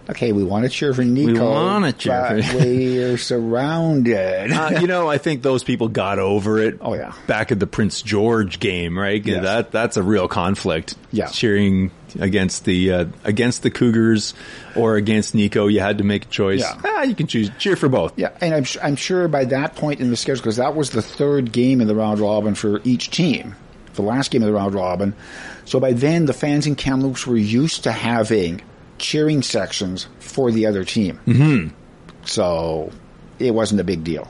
Okay, we want to cheer for Nico. We wanna cheer for- we're <laughs> surrounded. Uh, you know, I think those people got over it. Oh, yeah. back at the Prince George game, right? Yes. That that's a real conflict. Yeah. cheering against the uh, against the Cougars or against Nico, you had to make a choice. Yeah. Ah, you can choose cheer for both. Yeah, and I'm, I'm sure by that point in the schedule, because that was the third game in the round robin for each team, the last game of the round robin. So by then, the fans in Kamloops were used to having cheering sections for the other team. Mm-hmm. So it wasn't a big deal.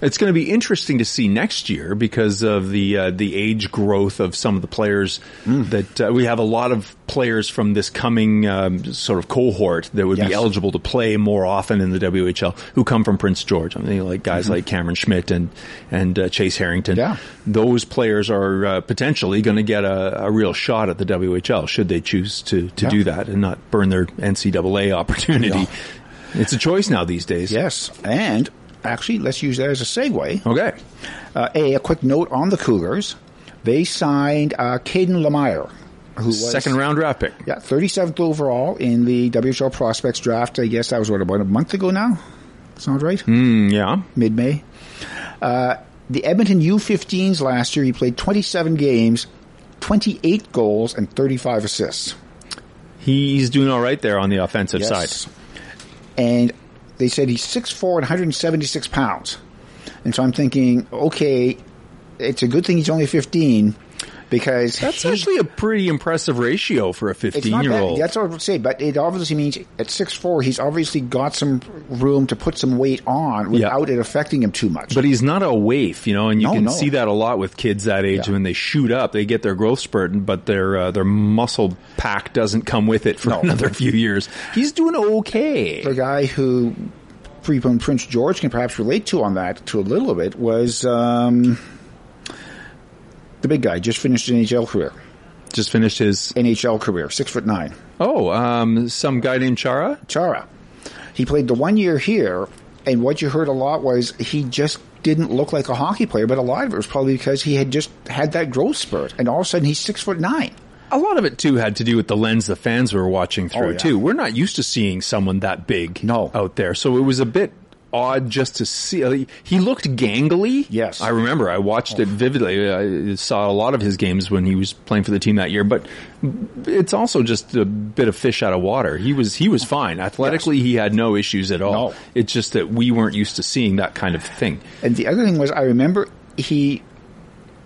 It's going to be interesting to see next year because of the uh, the age growth of some of the players. Mm. That uh, we have a lot of players from this coming um, sort of cohort that would Yes. be eligible to play more often in the WHL who come from Prince George. I mean, like guys like Cameron Schmidt and and uh, Chase Harrington. Mm-hmm. Yeah. those players are uh, potentially going to get a, a real shot at the WHL should they choose to to Yeah. do that and not burn their NCAA opportunity. Yeah. It's a choice now these days. Yes, and actually, let's use that as a segue. Okay. Uh, a, a quick note on the Cougars. They signed uh, Caden Lemire, who was Second round draft pick. Yeah, 37th overall in the WHL prospects draft. I guess that was what about a month ago now. Sounds right. Mm, yeah. Mid May. Uh, the Edmonton U15s last year, he played 27 games, 28 goals, and 35 assists. He's doing all right there on the offensive Yes. side. And they said he's 6'4 and 176 pounds. And so I'm thinking, okay, it's a good thing he's only 15 because That's he- actually a pretty impressive ratio for a 15 not year old. That's what I would say, but it obviously means at six four, he's obviously got some room to put some weight on without it affecting him too much. But he's not a waif, you know, and you No, can no. see that a lot with kids that age Yeah. when they shoot up. They get their growth spurt, but their uh, their muscle pack doesn't come with it for No. another few years. He's doing okay. the guy who Freeman Prince George can perhaps relate to on that to a little bit was um, the big guy just finished an NHL career. Just finished his NHL career, six foot nine. oh, um, some guy named Chara. Chara. He played the one year here, and what you heard a lot was he just didn't look like a hockey player, but a lot of it was probably because he had just had that growth spurt, and all of a sudden he's six foot nine. A lot of it too had to do with the lens the fans were watching through Oh, yeah. too. We're not used to seeing someone that big No. out there, so it was a bit odd just to see. uh, He looked gangly. Yes. I remember. I watched it vividly. I saw a lot of his games when he was playing for the team that year, but it's also just a bit of fish out of water. He was he was fine athletically. He had no issues at all. No. It's just that we weren't used to seeing that kind of thing. And the other thing was, I remember he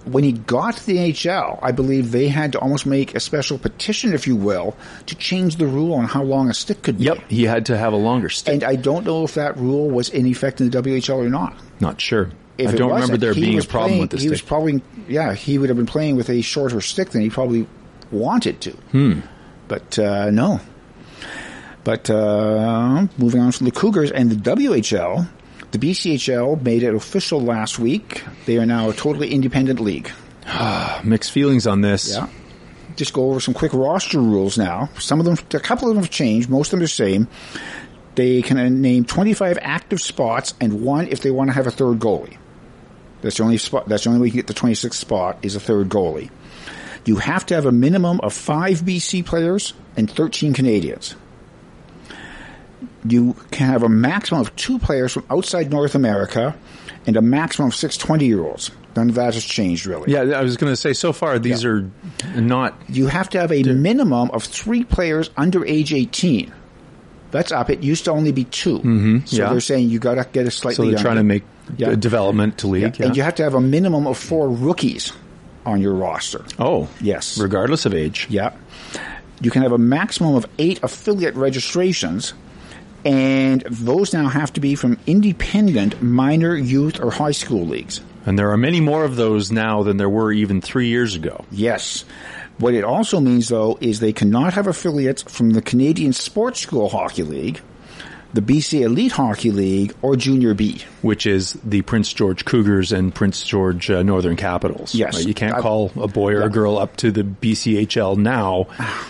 when he got to the NHL, I believe they had to almost make a special petition, if you will, to change the rule on how long a stick could be. Yep, he had to have a longer stick. And I don't know if that rule was in effect in the WHL or not. Not sure. If I don't remember there being a problem playing- with the He was probably, yeah, he would have been playing with a shorter stick than he probably wanted to. Hmm. But uh, no. But uh, moving on from the Cougars and the WHL, the BCHL made it official last week. They are now a totally independent league. <sighs> Mixed feelings on this. Yeah. Just go over some quick roster rules now. Some of them, a couple of them have changed. Most of them are the same. They can name 25 active spots and one if they want to have a third goalie. That's the only spot. That's the only way you can get the 26th spot is a third goalie. You have to have a minimum of five BC players and 13 Canadians. You can have a maximum of two players from outside North America and a maximum of six 20 year olds. None of that has changed really. Yeah, I was going to say, so far, these are not. you have to have a minimum of three players under age 18. That's up. It used to only be 2 Mm-hmm. So yeah. they're saying you got to get a slightly. So they're trying to make Yeah. a development to league. Yeah. And you have to have a minimum of four rookies on your roster. Oh, Yes. Regardless of age. Yeah. You can have a maximum of eight affiliate registrations, and those now have to be from independent minor, youth, or high school leagues. And there are many more of those now than there were even three years ago. Yes. What it also means, though, is they cannot have affiliates from the Canadian Sports School Hockey League, the BC Elite Hockey League, or Junior B. which is the Prince George Cougars and Prince George uh, Northern Capitals. Yes. Right? You can't call a boy or a girl up to the BCHL now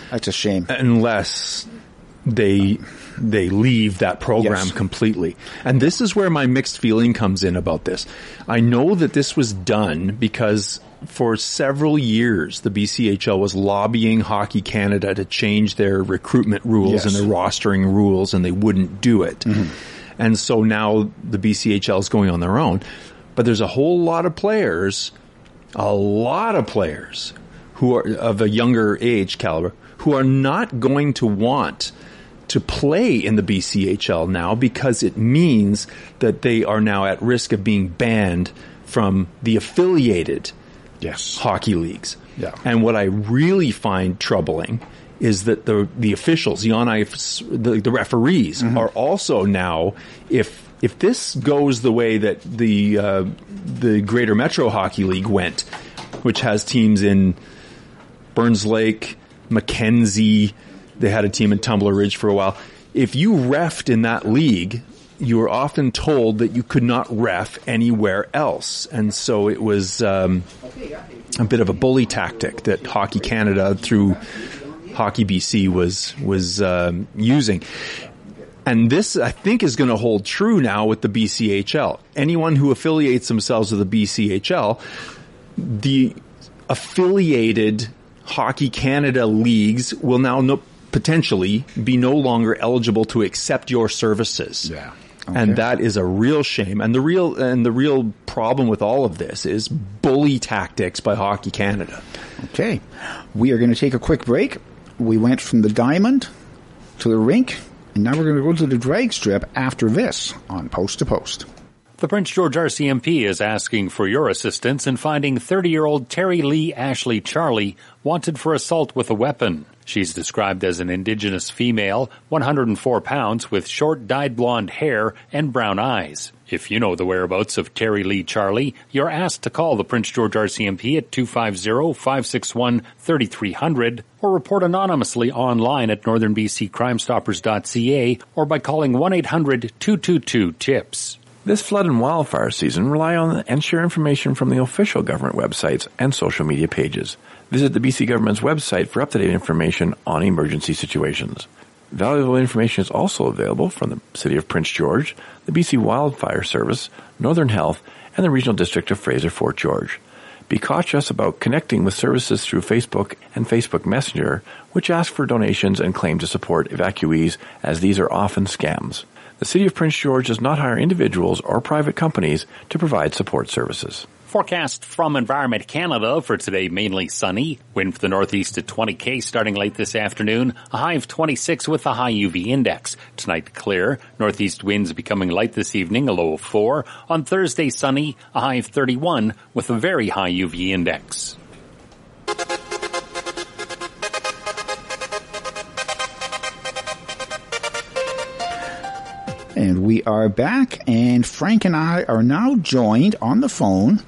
That's a shame. unless they they leave that program Yes. completely. And this is where my mixed feeling comes in about this. I know that this was done because for several years the BCHL was lobbying Hockey Canada to change their recruitment rules Yes. and their rostering rules and they wouldn't do it. Mm-hmm. And so now the BCHL is going on their own. But there's a whole lot of players, a lot of players who are of a younger age caliber who are not going to want to play in the BCHL now because it means that they are now at risk of being banned from the affiliated Yes. hockey leagues. Yeah. And what I really find troubling is that the the officials, the on ice, the, the referees, Mm-hmm. are also now if if this goes the way that the uh, the Greater Metro Hockey League went, which has teams in Burns Lake, Mackenzie, they had a team in Tumbler Ridge for a while. If you refed in that league, you were often told that you could not ref anywhere else, and so it was um, a bit of a bully tactic that Hockey Canada through Hockey BC was was um, using. And this, I think, is going to hold true now with the BCHL. Anyone who affiliates themselves with the BCHL, the affiliated Hockey Canada leagues will now no, potentially be no longer eligible to accept your services. Yeah. And that is a real shame. And the real and the real problem with all of this is bully tactics by Hockey Canada. Okay. We are going to take a quick break. We went from the diamond to the rink, and now we're going to go to the drag strip after this on Post to Post. The Prince George RCMP is asking for your assistance in finding 30-year-old Terry Lee Ashley Charlie wanted for assault with a weapon. She's described as an indigenous female, 104 pounds, with short dyed blonde hair and brown eyes. If you know the whereabouts of Terry Lee Charlie, you're asked to call the Prince George RCMP at 250-561-3300 or report anonymously online at northernbccrimestoppers.ca or by calling 1-800-222-TIPS. This flood and wildfire season, rely on and share information from the official government websites and social media pages. Visit the BC government's website for up-to-date information on emergency situations. Valuable information is also available from the City of Prince George, the BC Wildfire Service, Northern Health, and the Regional District of Fraser Fort George. Be cautious about connecting with services through Facebook and Facebook Messenger, which ask for donations and claim to support evacuees as these are often scams. The City of Prince George does not hire individuals or private companies to provide support services. Forecast from Environment Canada for today mainly sunny. Wind for the northeast at 20k starting late this afternoon. A high of 26 with a high UV index. Tonight clear. Northeast winds becoming light this evening, a low of 4. On Thursday sunny, a high of 31 with a very high UV index. And we are back, and Frank and I are now joined on the phone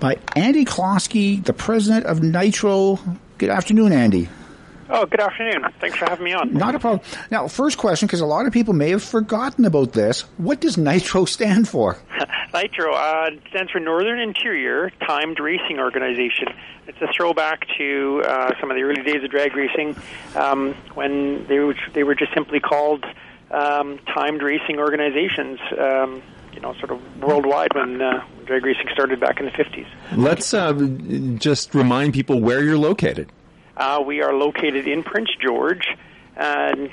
by Andy Closkey, the president of Nitro. Good afternoon, Andy. Oh, good afternoon. Thanks for having me on. Not a problem. Now, first question, because a lot of people may have forgotten about this. What does Nitro stand for? <laughs> Nitro uh, stands for Northern Interior Timed Racing Organization. It's a throwback to uh, some of the early days of drag racing um, when they were, they were just simply called um, timed racing organizations. Um, you know, sort of worldwide when uh, drag racing started back in the 50s. Let's uh, just remind people where you're located. Uh, we are located in Prince George, and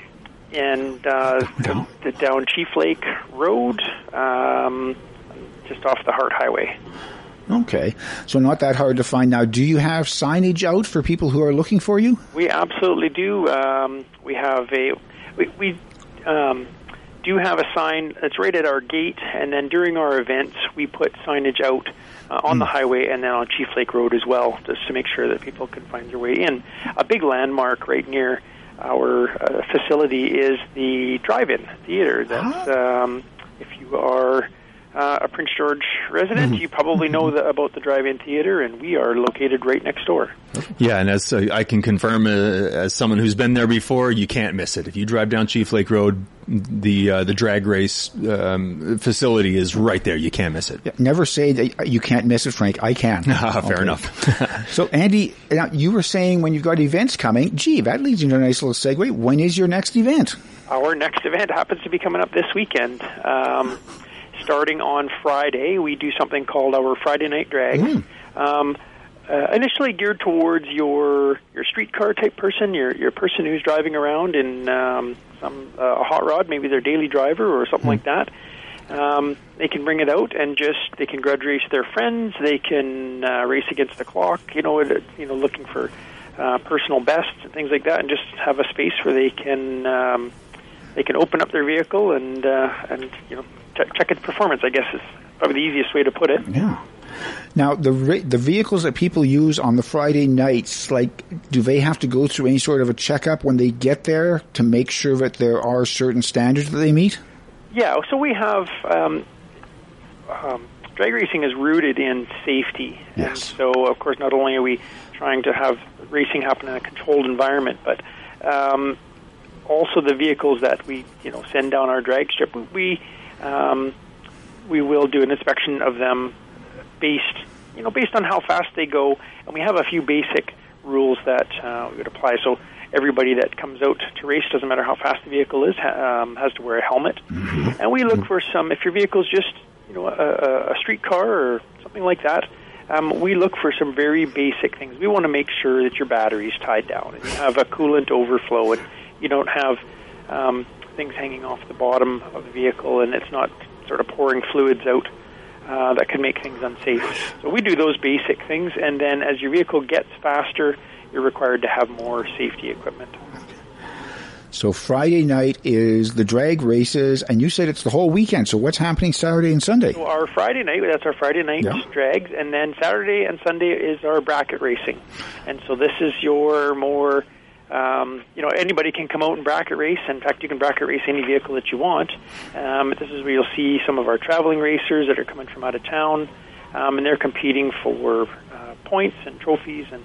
and uh, Down. the, the down Chief Lake Road, um, just off the Hart Highway. Okay, so not that hard to find. Now, do you have signage out for people who are looking for you? We absolutely do. Um, we have a we, we um, do have a sign that's right at our gate, and then during our events, we put signage out uh, on the highway and then on Chief Lake Road as well, just to make sure that people can find their way in. A big landmark right near our uh, facility is the drive-in theater. That's um, if you are uh, a Prince George resident, you probably know the, about the drive-in theater, and we are located right next door. Yeah, and as uh, I can confirm, uh, as someone who's been there before, you can't miss it. If you drive down Chief Lake Road, the uh, the drag race um, facility is right there. You can't miss it. Yeah, never say that you can't miss it, Frank. I can. <laughs> Ah, fair Okay. enough. <laughs> So, Andy, now you were saying when you've got events coming, gee, that leads into a nice little segue. When is your next event? Our next event happens to be coming up this weekend. Um, starting on Friday, we do something called our Friday Night Drag. Um, uh, initially geared towards your your streetcar type person, your your person who's driving around in um, some uh, a hot rod, maybe their daily driver or something like that. Um, they can bring it out and just they can grudge race their friends. They can uh, race against the clock. You know, it, you know, looking for uh, personal bests and things like that, and just have a space where they can um, they can open up their vehicle and uh, and you know check, check its performance. I guess is probably the easiest way to put it. Yeah. Now, the the vehicles that people use on the Friday nights, like, do they have to go through any sort of a checkup when they get there to make sure that there are certain standards that they meet? Yeah, so we have um, um, drag racing is rooted in safety, and so of course not only are we trying to have racing happen in a controlled environment, but um, also the vehicles that we you know send down our drag strip, we um, we will do an inspection of them based you know based on how fast they go, and we have a few basic rules that uh, we would apply. So everybody that comes out to race, doesn't matter how fast the vehicle is, ha- um, has to wear a helmet. And we look for some. If your vehicle's just you know a, a, street car or something like that, um, we look for some very basic things. We want to make sure that your battery's tied down and you have a coolant overflow and you don't have um, things hanging off the bottom of the vehicle and it's not sort of pouring fluids out uh, that can make things unsafe. So we do those basic things, and then as your vehicle gets faster, you're required to have more safety equipment. So Friday night is the drag races, and you said it's the whole weekend. So what's happening Saturday and Sunday? So our Friday night, that's our Friday night Yeah. drags, and then Saturday and Sunday is our bracket racing. And so this is your more, um, you know, anybody can come out and bracket race. In fact, you can bracket race any vehicle that you want. Um, this is where you'll see some of our traveling racers that are coming from out of town, um, and they're competing for uh, points and trophies and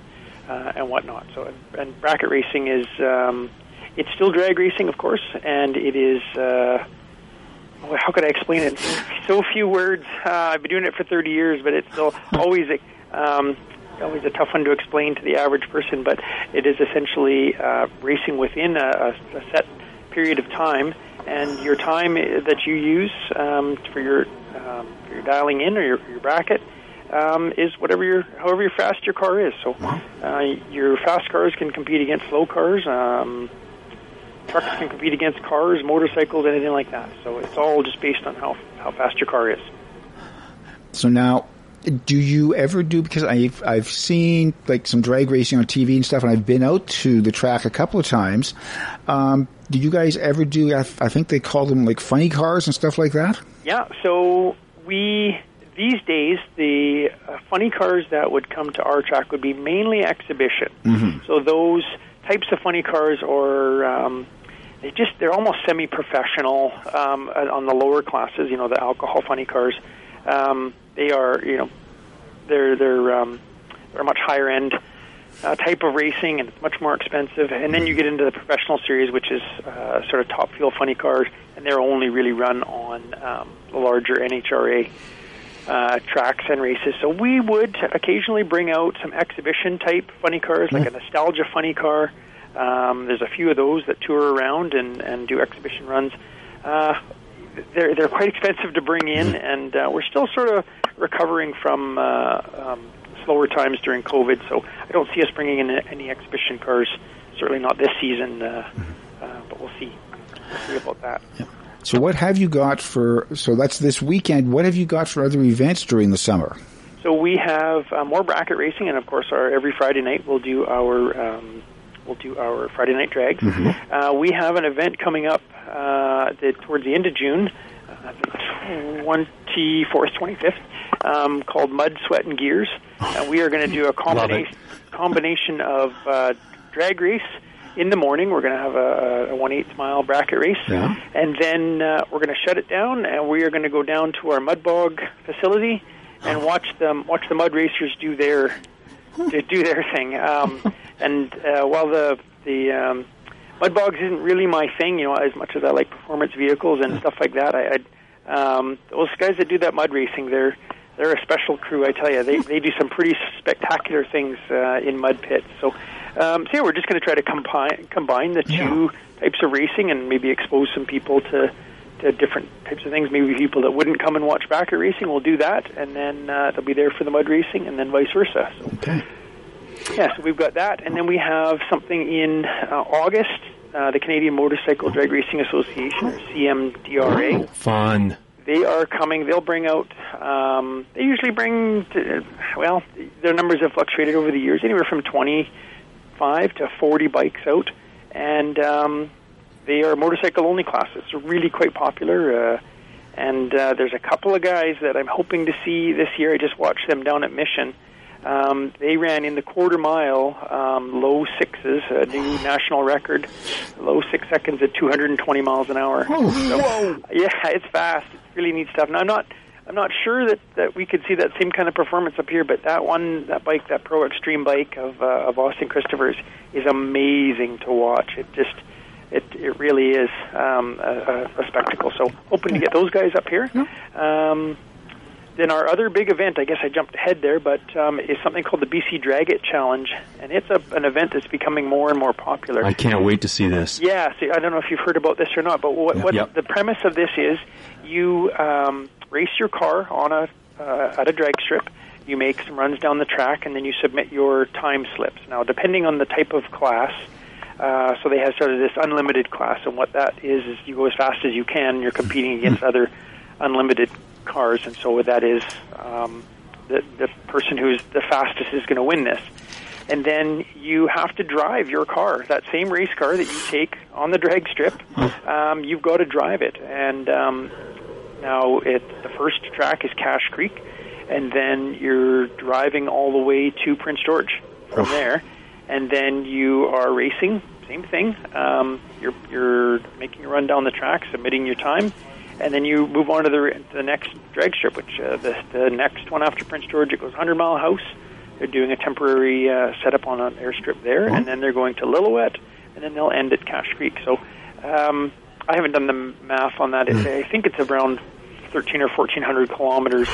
uh, and whatnot. So, and bracket racing is um, it's still drag racing, of course, and it is. Uh, how could I explain it? So few words. Uh, I've been doing it for 30 years, but it's still always um, always a tough one to explain to the average person. But it is essentially uh, racing within a, a, set period of time, and your time that you use um, for your um, for your dialing in or your, your bracket um, is whatever your however your fast your car is. So uh, your fast cars can compete against slow cars. Um, trucks can compete against cars, motorcycles, anything like that. So it's all just based on how how fast your car is. So now, do you ever do because I've I've seen like some drag racing on TV and stuff, and I've been out to the track a couple of times. Um, do you guys ever do? I, I think they call them like funny cars and stuff like that. Yeah, so we these days the uh, funny cars that would come to our track would be mainly exhibition. Mm-hmm. So those types of funny cars, or um, they just they're almost semi-professional um, on the lower classes. You know, the alcohol funny cars. Um, they are you know they're they're um, they're a much higher end. Uh, type of racing, and it's much more expensive. And then you get into the professional series, which is uh, sort of top fuel funny cars, and they're only really run on um, the larger NHRA uh, tracks and races. So we would occasionally bring out some exhibition type funny cars, like a nostalgia funny car. Um, there's a few of those that tour around and, and do exhibition runs. Uh, they're they're quite expensive to bring in, and uh, we're still sort of recovering from uh, um, slower times during COVID. So I don't see us bringing in any exhibition cars. Certainly not this season, uh, uh, but we'll see. We'll see about that. So what have you got for? So that's this weekend. What have you got for other events during the summer? So we have uh, more bracket racing, and of course, our every Friday night we'll do our um, we'll do our Friday night drags. Uh, we have an event coming up uh, the, towards the end of June, uh, twenty fourth, twenty fifth, um, called Mud, Sweat, and Gears. Uh, we are going to do a <laughs> combination combination of uh, drag race. In the morning, we're going to have a, a one eighth mile bracket race, Yeah. and then uh, we're going to shut it down, and we are going to go down to our mud bog facility and watch them watch the mud racers do their to do their thing. Um, <laughs> and uh, while the the um, mud bogs isn't really my thing, you know, as much as I like performance vehicles and stuff like that, I, I um, those guys that do that mud racing, they're they're a special crew. I tell you, they they do some pretty spectacular things uh, in mud pits. So. Um, so yeah, we're just going to try to combine combine the two types of racing and maybe expose some people to to different types of things. Maybe people that wouldn't come and watch bracket racing will do that, and then uh, they'll be there for the mud racing, and then vice versa. So Okay. yeah, so we've got that, and then we have something in uh, August. Uh, the Canadian Motorcycle Drag Racing Association, or CMDRA, Fun. they are coming. They'll bring out. Um, they usually bring. To, well, their numbers have fluctuated over the years, anywhere from twenty-five to forty bikes out, and um, they are motorcycle-only classes. They're really quite popular. Uh, and uh, there's a couple of guys that I'm hoping to see this year. I just watched them down at Mission. Um, they ran in the quarter mile, um, low sixes, a new national record, low six seconds at 220 miles an hour. So, yeah, it's fast. It's really neat stuff. Now, I'm not, I'm not sure that, that we could see that same kind of performance up here, but that one, that bike, that Pro Extreme bike of, uh, of Austin Christopher's, is amazing to watch. It just, it, it really is um, a, a, a spectacle. So, hoping to get those guys up here. Um, then our other big event, I guess I jumped ahead there, but um, is something called the BC Drag It Challenge, and it's a, an event that's becoming more and more popular. I can't wait to see this. Yeah, see, I don't know if you've heard about this or not, but what, what Yep. the premise of this is, you um, race your car on a uh, at a drag strip. You make some runs down the track, and then you submit your time slips. Now, depending on the type of class, uh, so they have sort of this unlimited class, and what that is is you go as fast as you can. And you're competing against other unlimited cars, and so what that is, um, the the person who's the fastest is going to win this. And then you have to drive your car, that same race car that you take on the drag strip. Um, you've got to drive it, and um, now it the first track is Cache Creek, and then you're driving all the way to Prince George from there, and then you are racing. Same thing. Um, you're you're making a run down the track, submitting your time, and then you move on to the the next drag strip, which uh, the the next one after Prince George it goes Hundred Mile House. They're doing a temporary uh, setup on an airstrip there, and then they're going to Lillooet, and then they'll end at Cache Creek. So um, I haven't done the math on that. It, I think it's around thirteen or fourteen hundred kilometers.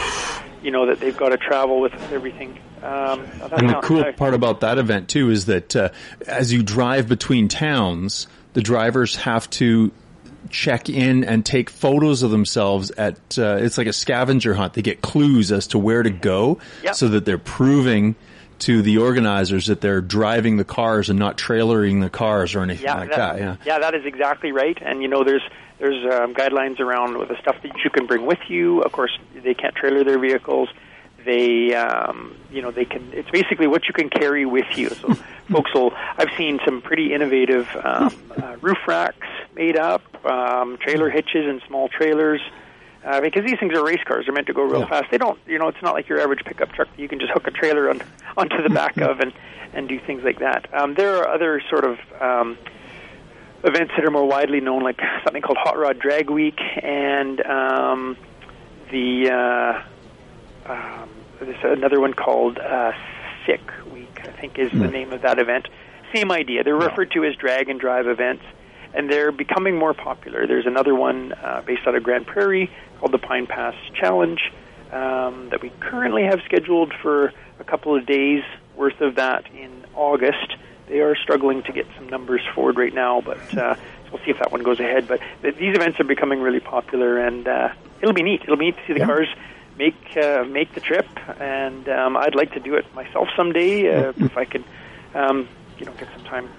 You know that they've got to travel with everything. Um, that And the cool part about that event too is that uh, as you drive between towns, the drivers have to check in and take photos of themselves at uh, it's like a scavenger hunt. They get clues as to where to go Yep. so that they're proving to the organizers that they're driving the cars and not trailering the cars or anything like that. yeah Yeah. that is exactly right. And you know, there's there's um, guidelines around the stuff that you can bring with you. Of course, they can't trailer their vehicles. they um, you know they can it's basically what you can carry with you so <laughs> folks will i've seen some pretty innovative um, uh, roof racks made up um, trailer hitches and small trailers uh, because these things are race cars they're meant to go real Yeah. fast they don't you know it's not like your average pickup truck that you can just hook a trailer on, <laughs> onto the back <laughs> of and and do things like that um, there are other sort of um, events that are more widely known, like something called Hot Rod Drag Week, and um, the uh, um, there's another one called uh, Sick Week. I think is the name of that event. Same idea. They're referred to as drag and drive events, and they're becoming more popular. There's another one uh, based out of Grande Prairie called the Pine Pass Challenge um, that we currently have scheduled for a couple of days worth of that in August. They are struggling to get some numbers forward right now, but uh, we'll see if that one goes ahead. But th- these events are becoming really popular, and uh, it'll be neat. It'll be neat to see the Yeah. cars make uh, make the trip, and um, I'd like to do it myself someday uh, if I could, um, you know, get some time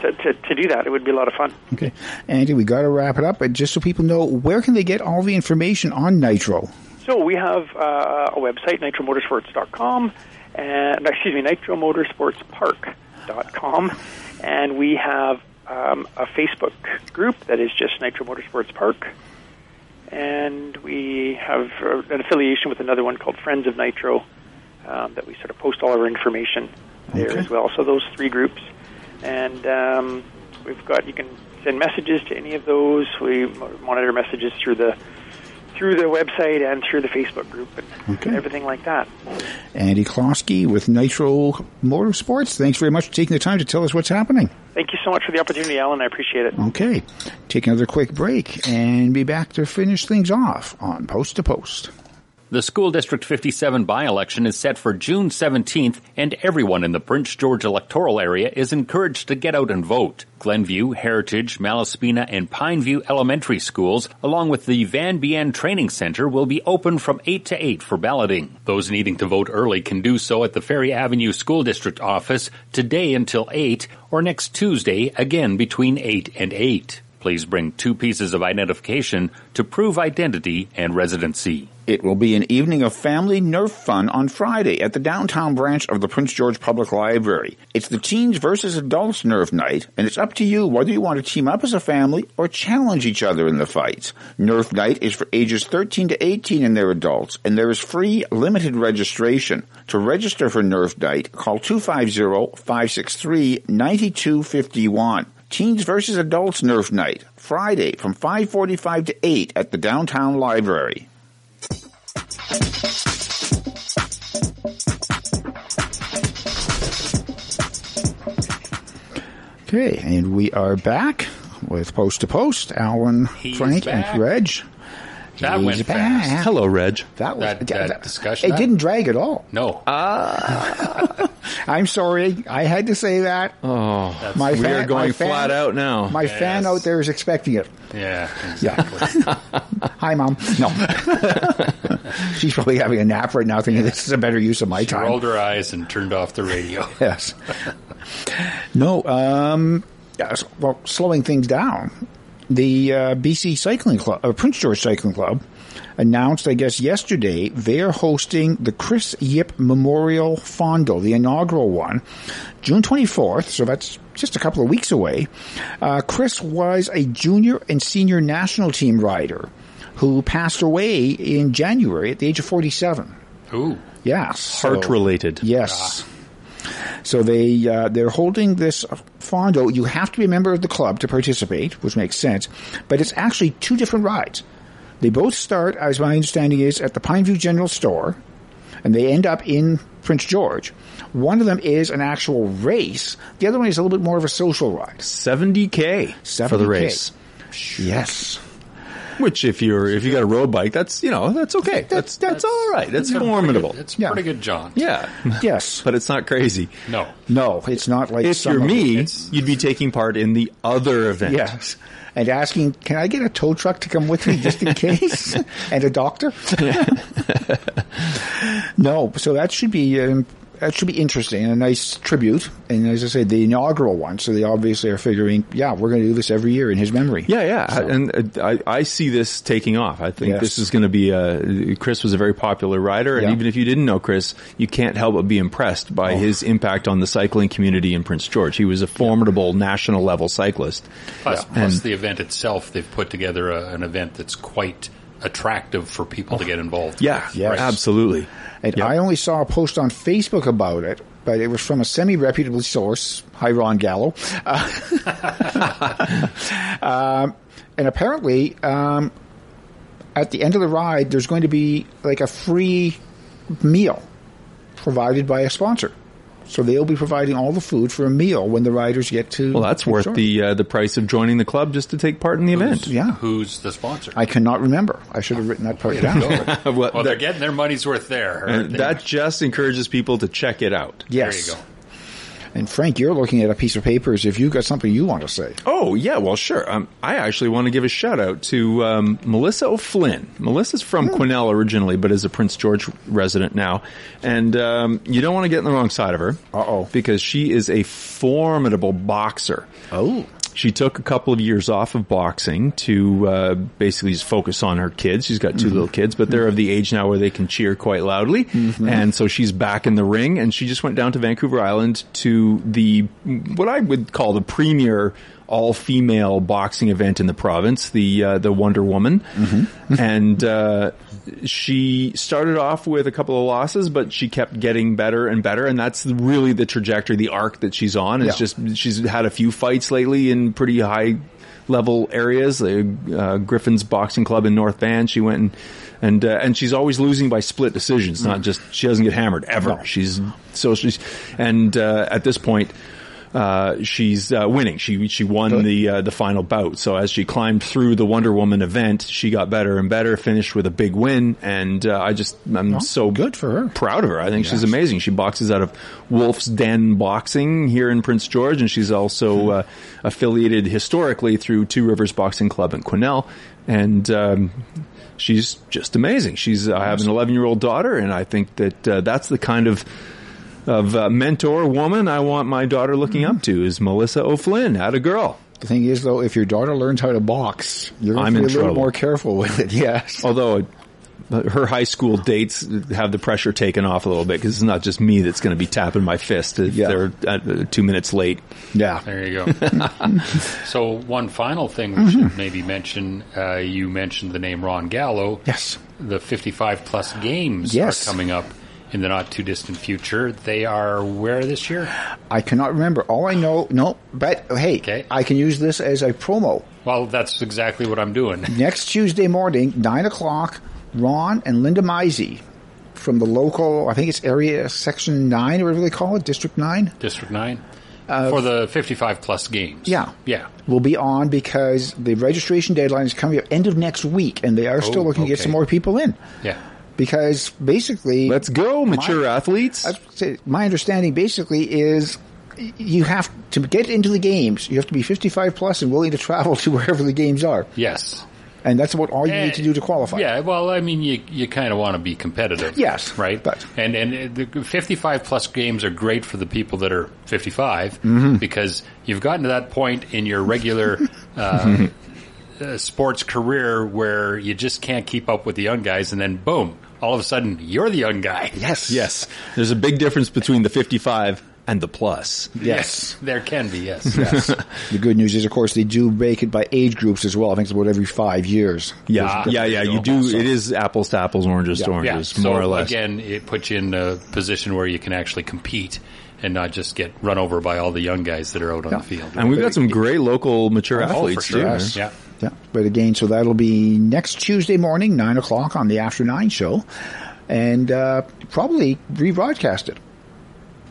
to, to, to do that. It would be a lot of fun. Okay, Andy, we got to wrap it up, but just so people know, where can they get all the information on Nitro? So we have uh, a website, nitromotorsports.com, and excuse me, nitromotorsportspark.com, and we have um, a Facebook group that is just Nitro Motorsports Park, and we have uh, an affiliation with another one called Friends of Nitro um, that we sort of post all our information there Okay. as well. So those three groups, and um, we've got you can send messages to any of those. We monitor messages through the through the website and through the Facebook group and Okay. everything like that. Andy Closkey with Nitro Motorsports. Thanks very much for taking the time to tell us what's happening. Thank you so much for the opportunity, Allan. I appreciate it. Okay, take another quick break and be back to finish things off on Post to Post. The School District 57 by-election is set for June 17th, and everyone in the Prince George electoral area is encouraged to get out and vote. Glenview, Heritage, Malaspina, and Pineview elementary schools, along with the Van Bien Training Center, will be open from 8 to 8 for balloting. Those needing to vote early can do so at the Ferry Avenue School District office today until 8, or next Tuesday again between 8 and 8. Please bring two pieces of identification to prove identity and residency. It will be an evening of family Nerf fun on Friday at the downtown branch of the Prince George Public Library. It's the teens versus adults Nerf night, and it's up to you whether you want to team up as a family or challenge each other in the fights. Nerf night is for ages 13 to 18 and their adults, and there is free limited registration. To register for Nerf night, call 250-563-9251. Teens versus Adults Nerf Night, Friday from 5:45 to 8 at the downtown library. Okay, and we are back with Post to Post. Allan, He's Frank, back. and Reg. That He's went back. fast. Hello, Reg. That was That- that discussion, It that- didn't drag at all. No. <laughs> I'm sorry, I had to say that. Oh, My we fan- are my going fan- flat out now. My fan Yes. out there is expecting it. yeah, Yeah. exactly. <laughs> Hi, mom. No, <laughs> she's probably having a nap right now, thinking this is a better use of my She time. rolled her eyes and turned off the radio. Yes. no. Um. yes, Well, slowing things down, the uh, BC Cycling Club, or Prince George Cycling Club, announced, I guess, yesterday they are hosting the Chris Yip Memorial Fondo, the inaugural one, June 24th. So that's just a couple of weeks away. Uh, Chris was a junior and senior national team rider who passed away in January at the age of 47. Ooh. Yes. so- Heart related. Yes. So they uh, they're holding this fondo. You have to be a member of the club to participate, which makes sense. But it's actually two different rides. They both start, as my understanding is, at the Pineview General Store, and they end up in Prince George. One of them is an actual race. The other one is a little bit more of a social ride. 70k for the race. Yes. Which, if you're if you got a road bike, that's you know that's okay. That's that's, all right. That's formidable. Pretty good, it's Yeah. pretty good jaunt. yeah, <laughs> Yes. but it's not crazy. No. No, it's not like If some you're me, you'd be taking part in the other event. Yes. And asking, can I get a tow truck to come with me just in case? <laughs> and a doctor? <laughs> no. So that should be um, that should be interesting and a nice tribute. And as I say, the inaugural one, so they obviously are figuring, yeah, we're going to do this every year in his memory. Yeah, yeah, and uh, I, I see this taking off. I think Yes. this is going to be a. Chris was a very popular rider, and Yeah. even if you didn't know Chris, you can't help but be impressed Oh. by his impact on the cycling community in Prince George. He was a formidable national level cyclist. Plus, Yeah. plus And- the event itself, they've put together a, an event that's quite attractive for people to get involved. Yeah, with, Yes. right? absolutely. And Yep. I only saw a post on Facebook about it, but it was from a semi-reputable source. Hi, Ron Gallo. Uh, <laughs> um, and apparently, um, at the end of the ride, there's going to be like a free meal provided by a sponsor. So they'll be providing all the food for a meal when the riders get to. Well, that's worth Sure. the uh, the price of joining the club just to take part in the event. Yeah, Who's the sponsor? I cannot remember. I should have written that part down. <laughs> Well, well, they're getting their money's worth there. and <laughs> that just encourages people to check it out. yes. There you go. And Frank, you're looking at a piece of paper as if you've got something you want to say. Oh yeah, well sure. Um, I actually want to give a shout out to um, Melissa O'Flynn. Melissa's from Quesnel originally, but is a Prince George resident now. And um, you don't want to get in the wrong side of her. Uh-oh. because she is a formidable boxer. Oh. She took a couple of years off of boxing to uh, basically just focus on her kids. She's got 2 little kids, but they're of the age now where they can cheer quite loudly. And so she's back in the ring, and she just went down to Vancouver Island to the what I would call the premier all-female boxing event in the province, the uh, the Wonder Woman, and uh, she started off with a couple of losses, but she kept getting better and better, and that's really the trajectory, the arc that she's on. It's Yeah. just she's had a few fights lately in pretty high level areas. The uh, Griffin's Boxing Club in North Van, she went and and uh, and she's always losing by split decisions. Not just she doesn't get hammered ever. She's so she's and uh, at this point. Uh, she's uh, winning. She she won the uh, the final bout. So as she climbed through the Wonder Woman event, she got better and better. Finished with a big win, and uh, I just I'm so good for her. proud of her. I think she's amazing. She boxes out of Wolf's Den Boxing here in Prince George, and she's also uh, affiliated historically through Two Rivers Boxing Club in Quesnel. And um, she's just amazing. She's I have an 11 year old daughter, and I think that uh, that's the kind of of uh, mentor woman I want my daughter looking up to is Melissa O'Flynn. Had a girl. The thing is, though, if your daughter learns how to box, you're going I'm to be in a little more careful with it. <laughs> Yes. Although uh, her high school dates have the pressure taken off a little bit because it's not just me that's going to be tapping my fist if Yeah. they're uh, two minutes late. Yeah. There you go. <laughs> so one final thing we should maybe mention. Uh, you mentioned the name Ron Gallo. Yes. The 55 plus games Yes. are coming up in the not too distant future. They are where this year? I cannot remember. All I know, no, but hey, Okay. I can use this as a promo. Well, that's exactly what I'm doing. <laughs> Next Tuesday morning, 9 o'clock, Ron and Linda Misey from the local, I think it's area section 9 or whatever they call it, District 9, District 9? Uh, For the 55 plus games. Yeah. Yeah. We'll be on because the registration deadline is coming up end of next week and they are still Oh, looking to get some more people in. Yeah. Because basically, Let's go, mature My- athletes. I was gonna say, my understanding basically is you have to get into the games. You have to be 55 plus and willing to travel <laughs> to wherever the games are, Yes. and that's about all you Eh, need to do to qualify. Yeah, well, I mean, you you kind of want to be competitive. Yes, right. but- and and the 55 plus games are great for the people that are 55 Mm-hmm. because you've gotten to that point in your regular. <laughs> Uh, uh, sports career where you just can't keep up with the young guys, and then boom, all of a sudden you're the young guy. <laughs> Yes. yes, there's a big difference between the 55 and the plus. Yes. there can be. Yes, Yes. <laughs> the good news is, of course, they do break it by age groups as well. I think it's about every five years. Yeah, Ah, yeah, yeah. you You go. do. It is apples to apples, oranges to Yeah. yeah. oranges, So more or less. again, it puts you in a position where you can actually compete and not just get run over by all the young guys that are out on Yeah. the field. and we've got some great local mature Oh, for athletes sure. too. Yes. Yeah. Yeah. But again, so that'll be next Tuesday morning, 9 o'clock on the After 9 show. And uh, probably rebroadcast it.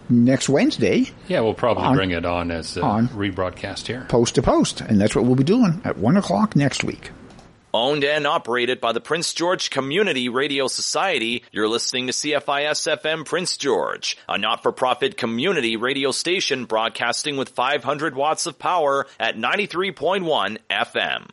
Next Wednesday, Yeah, we'll probably On- bring it on as a on. rebroadcast here. post to post. And that's what we'll be doing at 1 o'clock next week. Owned and operated by the Prince George Community Radio Society, you're listening to CFIS FM Prince George, a not-for-profit community radio station broadcasting with 500 watts of power at 93.1 FM.